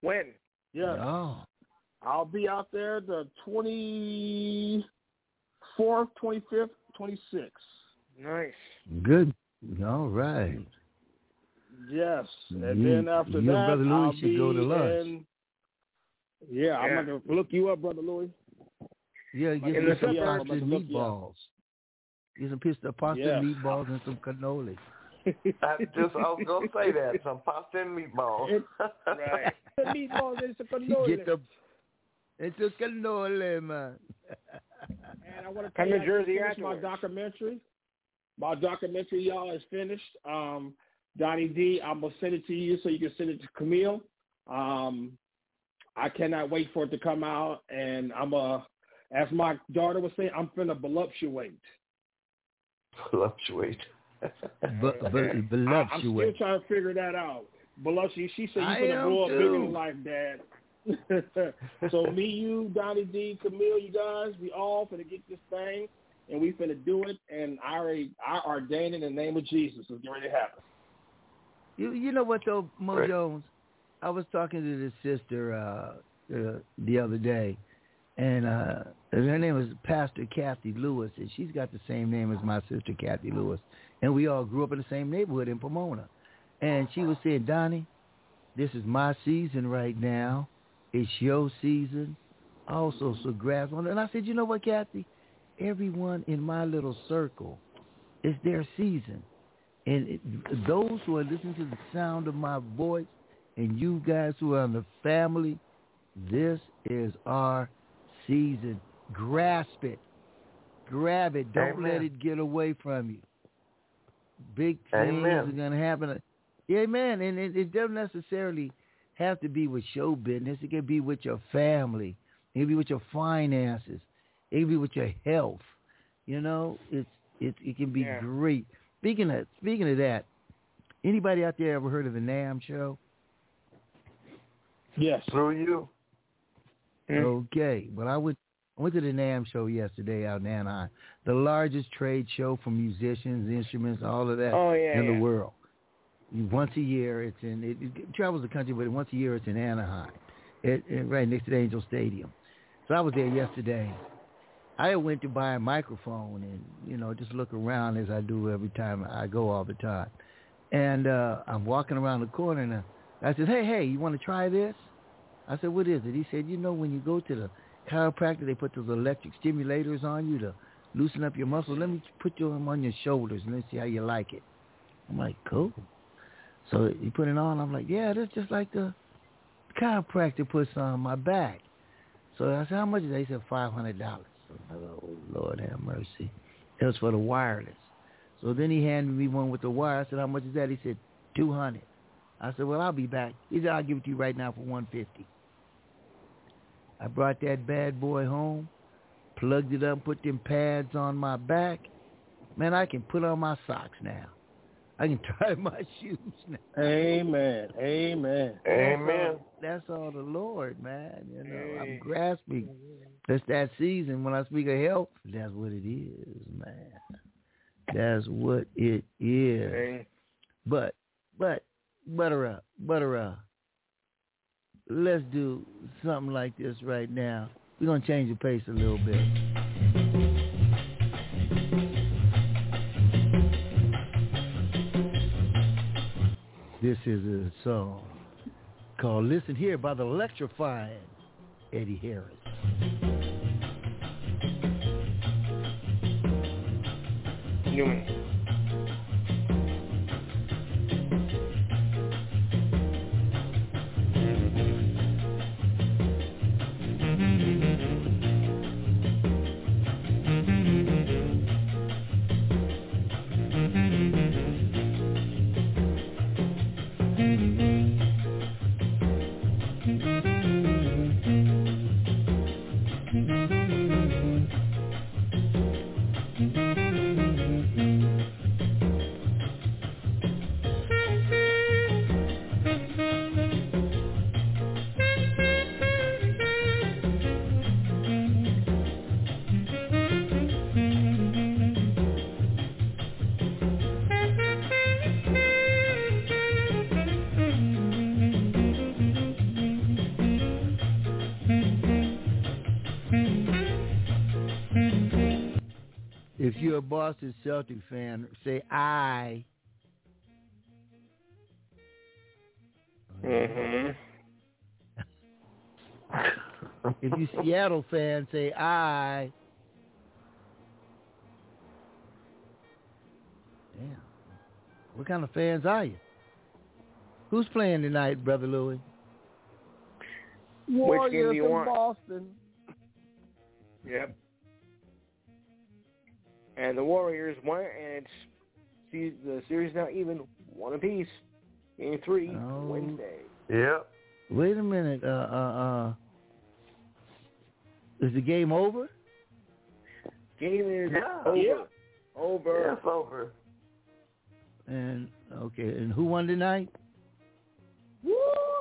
When? Yeah. Oh. I'll be out there the 24th, 25th, 26th. Nice. Good. All right. Yes, and You- then after you that, Brother Louis I'll should be go to lunch. in. Yeah, I'm gonna look you up, brother Louis. Yeah, In get me some pasta and gonna look you up. meatballs. Get some pista, pasta Yeah. meatballs and some cannoli. [laughs] I just I was gonna say that some pasta and meatballs. [laughs] Right. The meatballs and some [laughs] cannoli. get the it's a cannoli, man. And I want to Come tell to you, I just Jersey finished my documentary. My documentary, y'all, is finished. Um, Donny D, I'm gonna send it to you so you can send it to Camille. Um, I cannot wait for it to come out, and I'm a, as my daughter would say, I'm finna voluptuate. Voluptuate. But [laughs] but I, I'm still voluptuous. trying to figure that out. Voluptuate. She said you I finna am blow up bigger too. than life, Dad. [laughs] so me, you, Donny D, Camille, you guys, we all finna get this thing, and we finna do it. And I already, I ordain in the name of Jesus. It's getting ready to happen. You you know what though, Mo Right. Jones? I was talking to this sister uh, uh the other day and uh her name is Pastor Kathy Lewis and she's got the same name as my sister Kathy Lewis. And we all grew up in the same neighborhood in Pomona. And she was saying, Donny, this is my season right now. It's your season. Also, so grasp on it. And I said, you know what, Kathy? Everyone in my little circle, it's their season. And it, those who are listening to the sound of my voice and you guys who are in the family, this is our season. Grasp it. Grab it. Don't let it get away from you. Big things Amen. are going to happen. Amen. And it, it doesn't necessarily have to be with show business. It can be with your family. It can be with your finances. It can be with your health. You know, it's it it can be Yeah. great. Speaking of speaking of that, anybody out there ever heard of the NAMM show? Yes. Through you. Hmm? Okay. Well, I went I went to the NAMM show yesterday out in Anaheim, the largest trade show for musicians, instruments, all of that Oh, yeah, in yeah. the world. Once a year, it's in. It, it travels the country, but once a year, it's in Anaheim, it, it, right next to the Angel Stadium. So I was there yesterday. I went to buy a microphone and, you know, just look around as I do every time I go all the time. And uh, I'm walking around the corner and I, said, hey, hey, you want to try this? I said, what is it? He said, you know, when you go to the chiropractor, they put those electric stimulators on you to loosen up your muscles. Let me put them on your shoulders and let's see how you like it. I'm like, cool. So he put it on. I'm like, yeah, that's just like the chiropractor puts on my back. So I said, how much is that? He said, $500. Hello, oh, Lord have mercy. It was for the wireless. So then he handed me one with the wire. I said, how much is that? He said, 200 I said, well, I'll be back. He said, I'll give it to you right now for 150 I brought that bad boy home, plugged it up, put them pads on my back. Man, I can put on my socks now. I can [laughs] tie my shoes now. Amen. Amen. Amen. That's all, that's all the Lord, man. You know, Amen. I'm grasping it's that season when I speak of health. That's what it is, man. That's what it is. But, but, butter up, butter up. Let's do something like this right now. We're gonna change the pace a little bit. This is a song called Listen Here by the electrifying Eddie Harris. Newman. Boston Celtic fan, say I. Mm-hmm. If you [laughs] Seattle fan, say I. Damn. What kind of fans are you? Who's playing tonight, Brother Louis? Which game do Warriors you in want? Boston. Yep. And the Warriors won, and it's see, the series now even one apiece. Game three Oh. Wednesday. Yep. Wait a minute. Uh, uh, uh. Is the game over? Game is Yeah. over. Yeah. Over. Yeah, it's over. And okay, and who won tonight?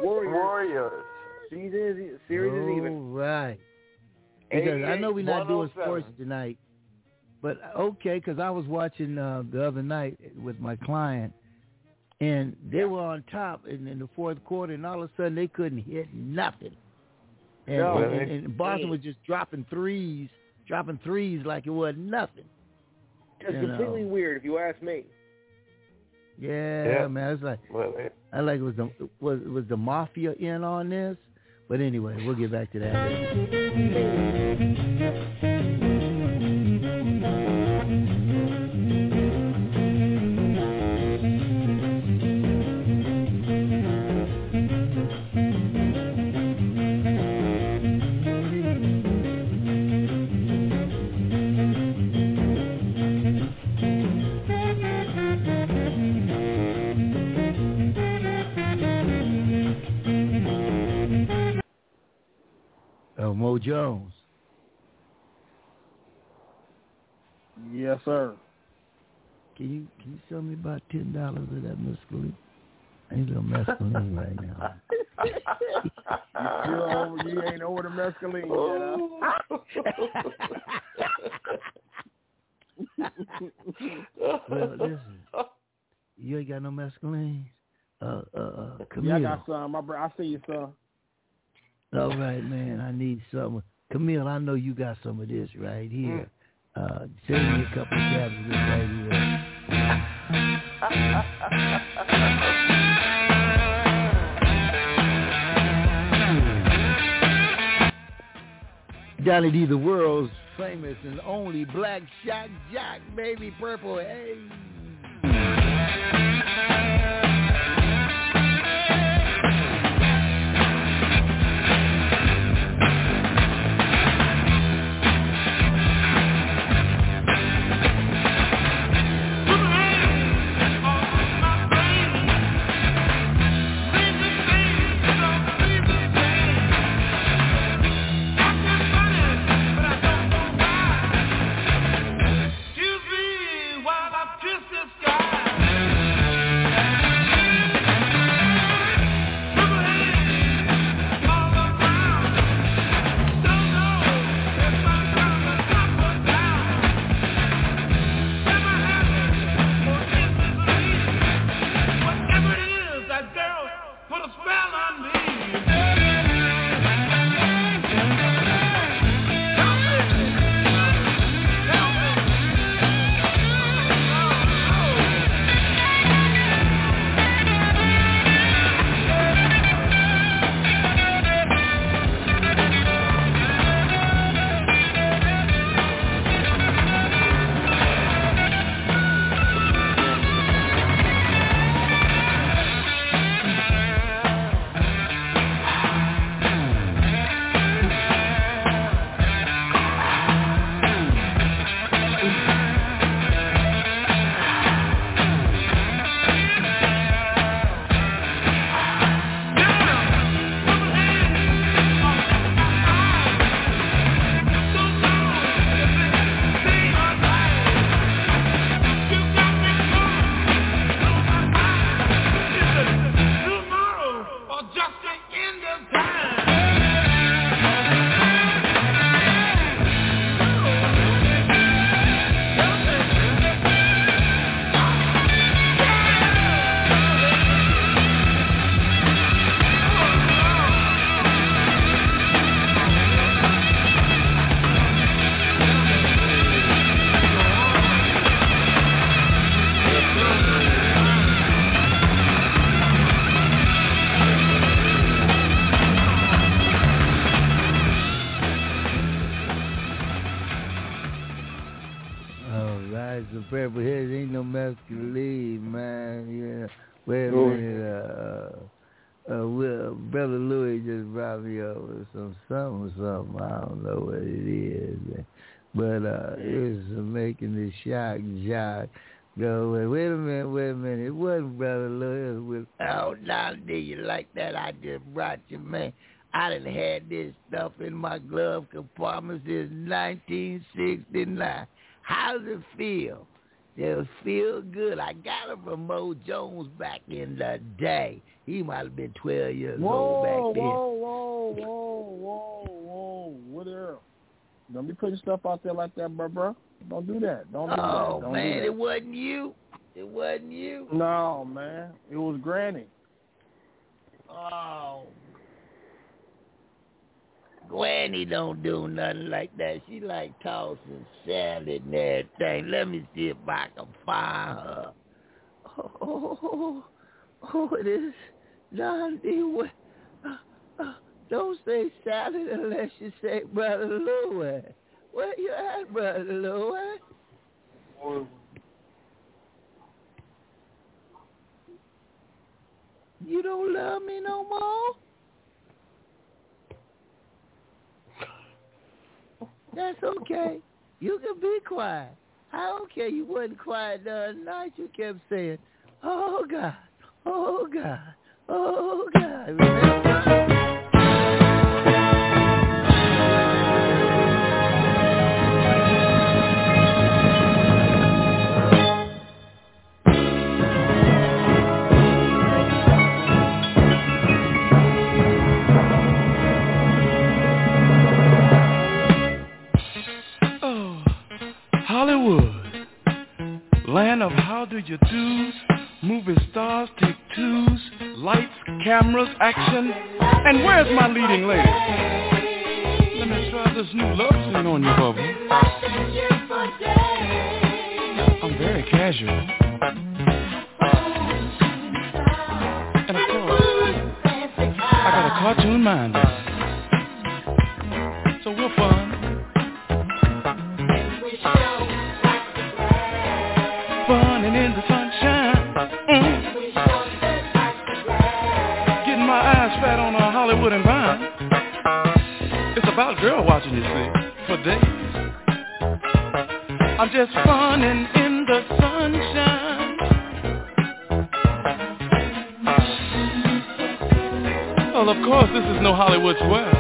Warriors. Warriors. Season is, series is even. All right. Because I know we're not doing sports tonight, but okay, because I was watching uh, the other night with my client, and they were on top in, in the fourth quarter, and all of a sudden they couldn't hit nothing. And, No. and, and, and Boston was just dropping threes, dropping threes like it was nothing. Just completely know. weird if you ask me. Yeah, Yeah. man, it's like Well, it- I like it was the was was the mafia in on this, but anyway, we'll get back to that. Mo Jones. Yes, sir. Can you can you sell me about ten dollars of that mescaline? I need a little mescaline right now. [laughs] you, over, you ain't over the mescaline yet, huh? [laughs] well, listen. You ain't got no mescaline? Uh, uh, uh, Camille. Yeah, I got some. I see you, son. All [laughs] right, man. I need some. Camille, I know you got some of this right here. Uh, send me a couple of tabs of this right here. [laughs] Donny D, the world's famous and only black shock jock, baby purple. Hey. But uh, it was making the shock jock go. Wait, wait a minute, wait a minute. It wasn't Brother Louis. It was oh, now do you like that? I just brought you, man. I done had this stuff in my glove compartment since 1969. How's it feel? It feel good. I got it from Mo Jones back in the day. He might have been 12 years Whoa, old back then. whoa, whoa, whoa, whoa, whoa. What there? Don't be putting stuff out there like that, bro, bro. Don't do that. Don't do that. Oh, Don't man, do that. it wasn't you. It wasn't you. No, man. It was Granny. Oh. Granny don't do nothing like that. She like tossing salad and everything. Let me see if I can find her. Oh, oh, oh, oh it is John D. Uh, Don't say salad unless you say Brother Louis. Where you at, Brother Louis? You don't love me no more? That's okay. You can be quiet. I don't care you wasn't quiet the other night. You kept saying, oh, God, oh, God, oh, God. Hollywood, land of how do you do? Movie stars take twos, lights, cameras, action. And where's my leading lady? Let me try this new love scene on you, Bubba. I'm very casual. And of course, I got a cartoon mind. So we'll fun. Hollywood and Vine. It's about girl watching, you see, for days. I'm just running in the sunshine. Well, of course, this is no Hollywood square.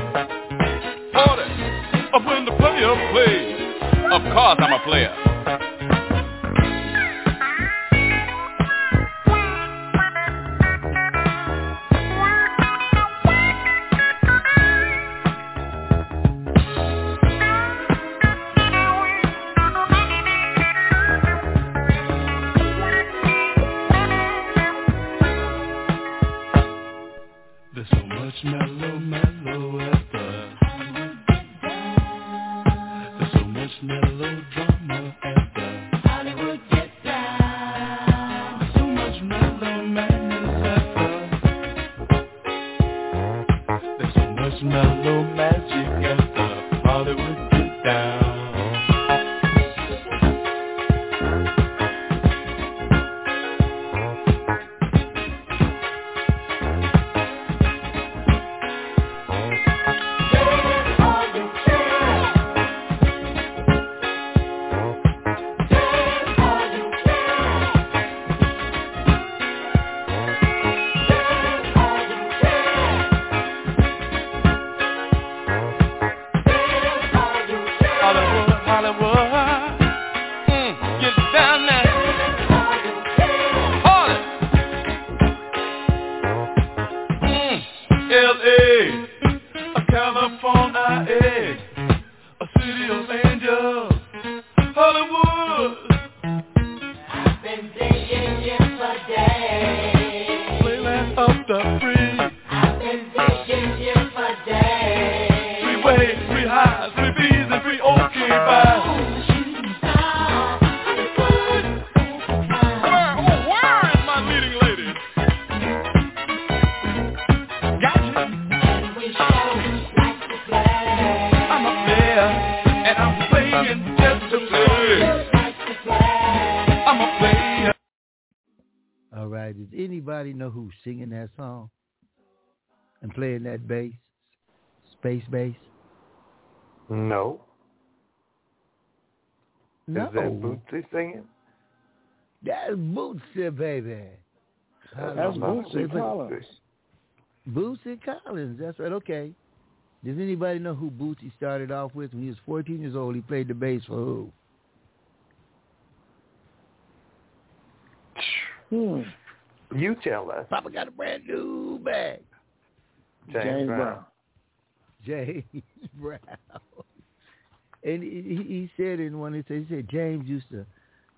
Of when the player plays. Of course, I'm a player. Playing that bass, space bass? No. No. Is that Bootsy singing? That's Bootsy, baby. That's Bootsy Collins. Bootsy Collins. That's right. Okay. Does anybody know who Bootsy started off with when he was 14 years old? He played the bass for who? Hmm. You tell us. Papa got a brand new bag. James, James Brown. Brown. [laughs] James Brown. And he, he said in one, he said, he said James used to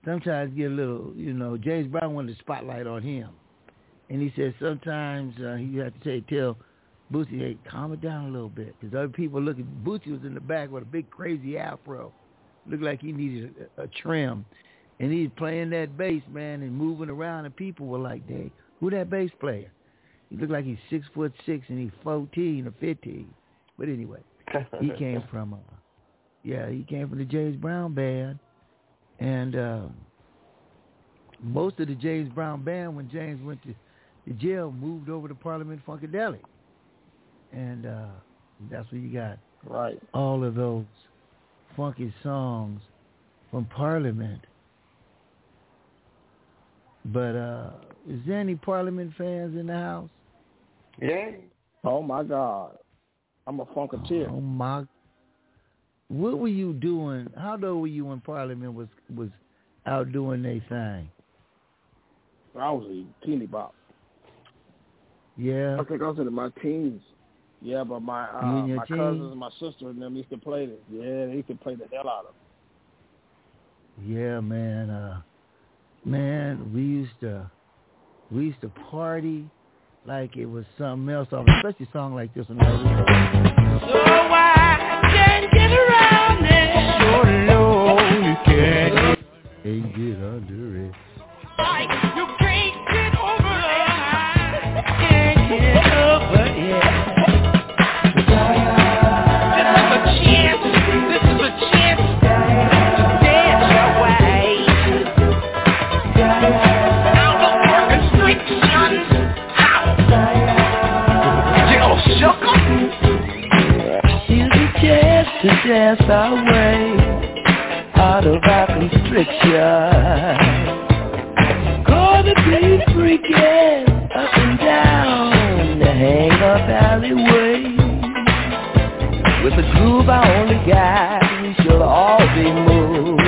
sometimes get a little, you know, James Brown wanted the spotlight on him. And he said sometimes uh, he had to say, tell Bootsy, hey, calm it down a little bit. Because other people looking, Bootsy was in the back with a big crazy afro. Looked like he needed a, a trim. And he's playing that bass, man, and moving around, and people were like, "Hey, who that bass player?" He looked like he's six foot six, and he's fourteen or fifteen. But anyway, he [laughs] came from, uh, yeah, he came from the James Brown band, and uh, most of the James Brown band, when James went to, to jail, moved over to Parliament Funkadelic, and uh, that's where you got Right. all of those funky songs from Parliament. But uh is there any Parliament fans in the house? Yeah. Oh my God. I'm a funketeer. Oh my. What were you doing? How old were you when Parliament was was out doing their thing? I was a teeny bop. Yeah. I think I was in my teens. Yeah, but my uh, my teens? cousins, my sister, and them used to play this. Yeah, they used to play the hell out of. It. Yeah, man. Uh, man, we used to we used to party like it was something else, off, especially a song like this one. So I can't get around it. So lonely, can't, can't get under it. Like you can't to dance our way out of our constriction. Gonna be freaking up and down the hang up alleyway. With the groove I only got, we shall all be moved.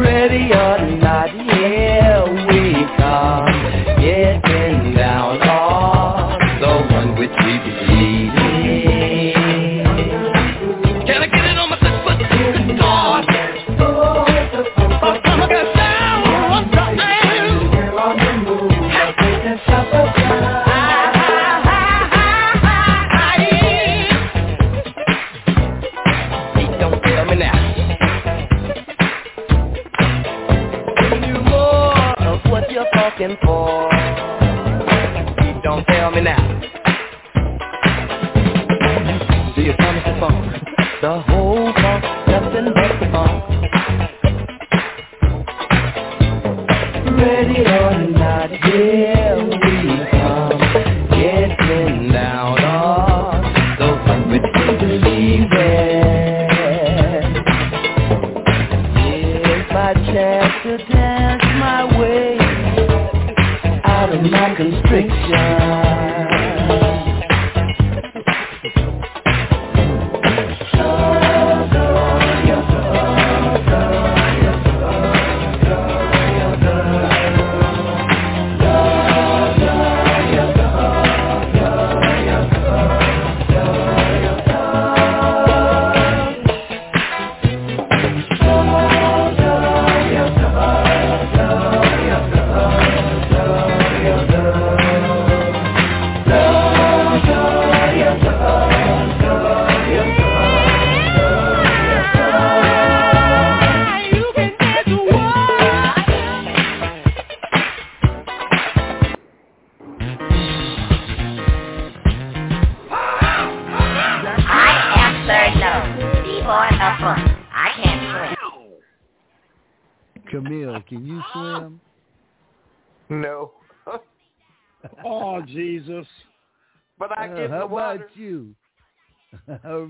Ready or not, yeah.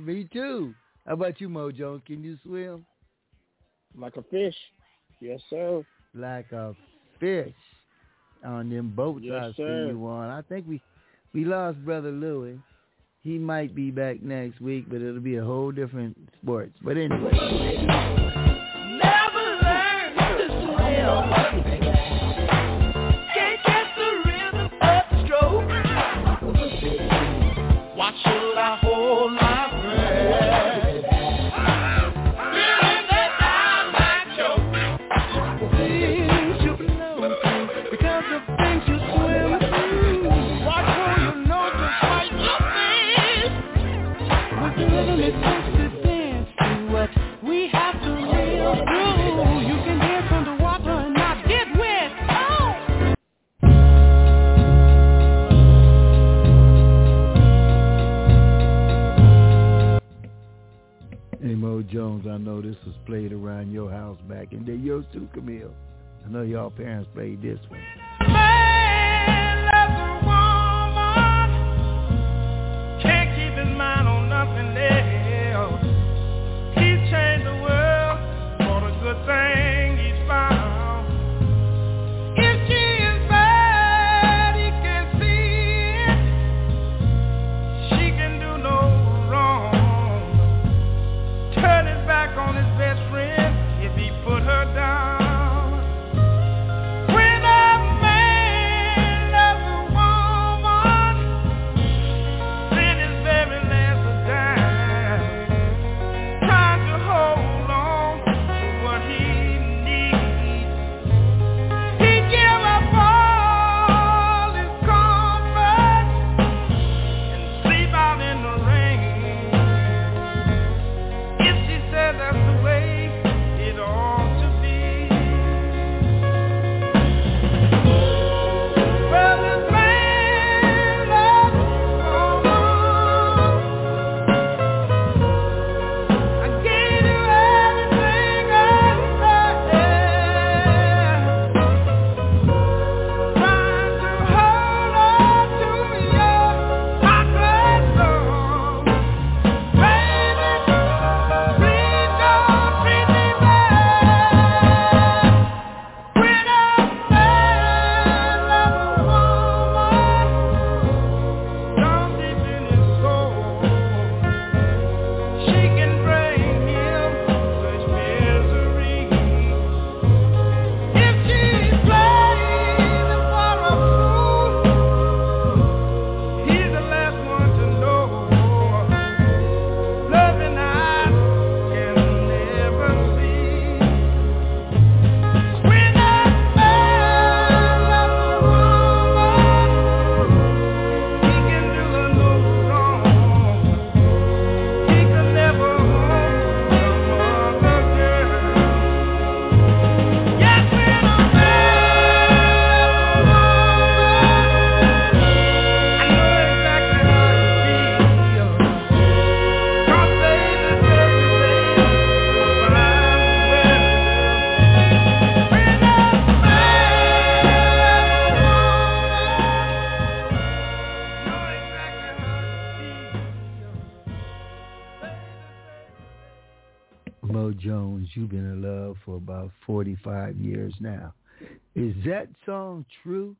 Me too. How about you, Mojo? Can you swim? Like a fish. Yes, sir. Like a fish on them boats yes, I sir. see you on. I think we we lost brother Louis. He might be back next week, but it'll be a whole different sports. But anyway. Never learn to swim. too, Camille. I know y'all parents played this one. About 45 years now. Is that song true?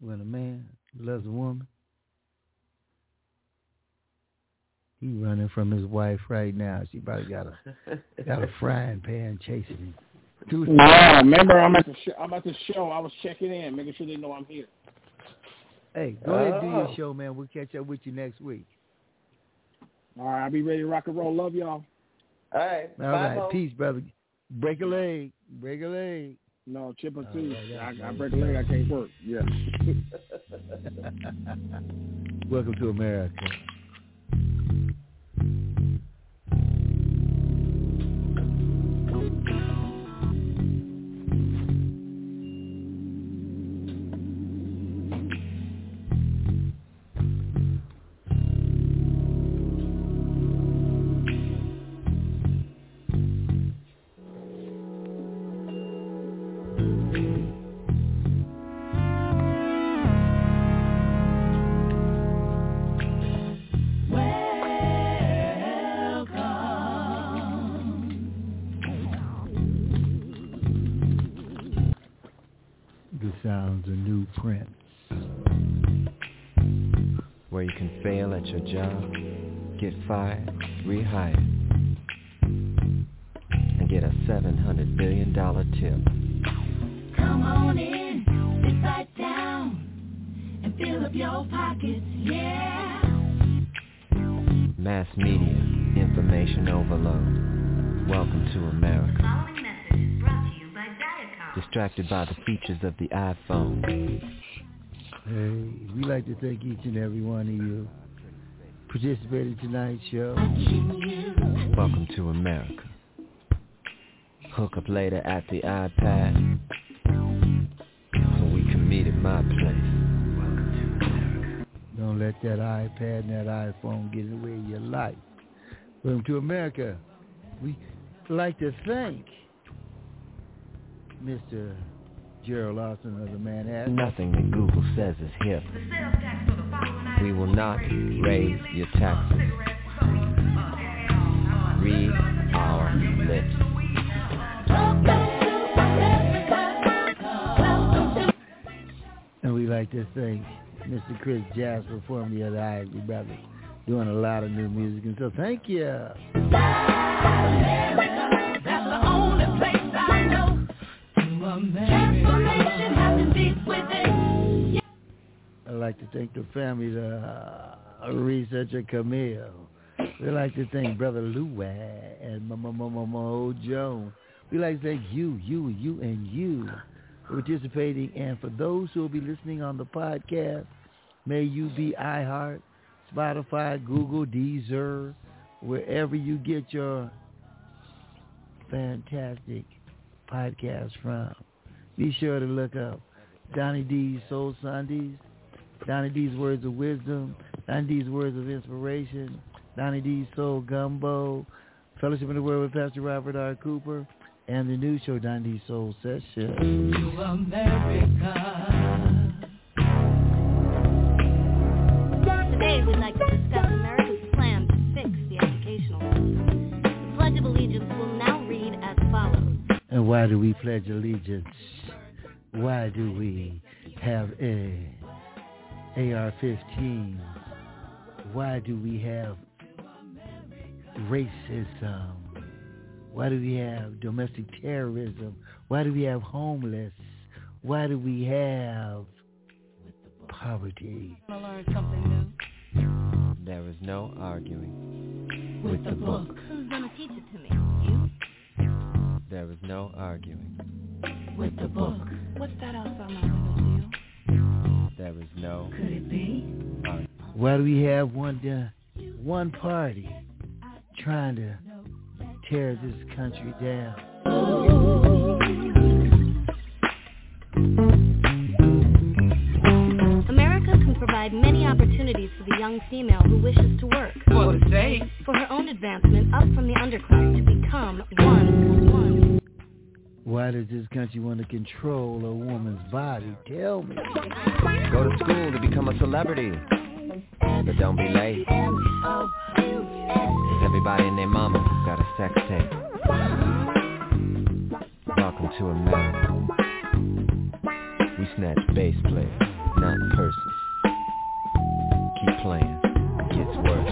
When a man loves a woman, he running from his wife right now. She probably got a got a [laughs] frying pan chasing him. Dude, Wow, remember I'm at the show, I'm at the show. I was checking in, making sure they know I'm here. Hey, go ahead and do Oh. your show, man. We'll catch up with you next week. All right, I'll be ready to rock and roll. Love y'all. All right. All right, peace, brother. Break a leg. Break a leg. No, chip and oh, two. yeah, yeah, I, I break a leg, I can't work. Yeah. [laughs] Welcome to America. The fail at your job, get fired, rehired, and get a $700 billion tip. Come on in, sit right down, and fill up your pockets, yeah. Mass media, information overload. Welcome to America. Following message brought to you by Diacom. Distracted by the features of the iPhone. Hey, we like to thank each and every one of you participating in tonight's show. Welcome to America. Hook up later at the iPad so we can meet at my place. Don't let that iPad and that iPhone get in the way of your life. Welcome to America. We like to thank Mr. Gerald Alston of the Manhattan. Nothing that Google says is hip. We will not raise your taxes. Read our lips. And we like to thank Mr. Chris Jasper, formerly of the Isley Brothers, doing a lot of new music. And so thank you. I'd like to thank the family, the uh, researcher Camille. We'd like to thank Brother Louis and Mama Mama Mo Jones. We'd like to thank you, you, you, and you for participating. And for those who will be listening on the podcast, may you be iHeart, Spotify, Google, Deezer, wherever you get your fantastic podcast from. Be sure to look up Donny D's Soul Sundays, Donny D's Words of Wisdom, Donny D's Words of Inspiration, Donny D's Soul Gumbo, Fellowship in the Word with Pastor Robert R. Cooper, and the new show, Donny D's Soul Session. To America. Today we'd like to discuss And why do we pledge allegiance? Why do we have a AR-15? Why do we have racism? Why do we have domestic terrorism? Why do we have homeless? Why do we have poverty? Learn something new? There is no arguing with the book. Who's going to teach it to me? You? There is no arguing With the book. What's that outside my window, Leo? There is no Could it be? arguing. Why do we have one uh, one party trying to tear this country down? America can provide many opportunities for the young female who wishes to work. For the sake. For her own advancement up from the underclass to become one. one. Why does this country want to control a woman's body? Tell me. Go to school to become a celebrity. But don't be late. Everybody and their mama got a sex tape. Welcome to America. We snatch bass players, not purses. Keep playing. It gets worse.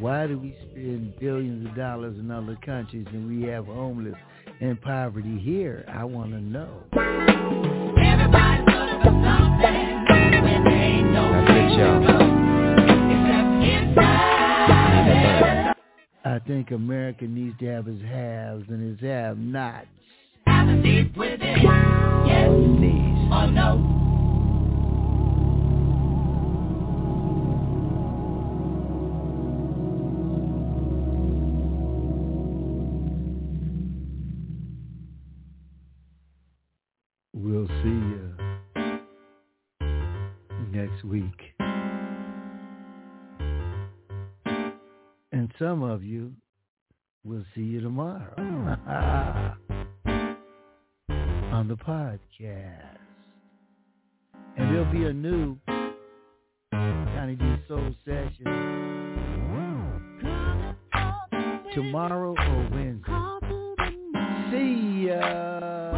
Why do we spend billions of dollars in other countries and we have homeless and poverty here? I want to know. That's it, y'all. I think America needs to have its haves and its have-nots. Knees. We'll see you next week. Some of you will see you tomorrow [laughs] on the podcast. And there'll be a new Donny D Soul session tomorrow or Wednesday. See ya.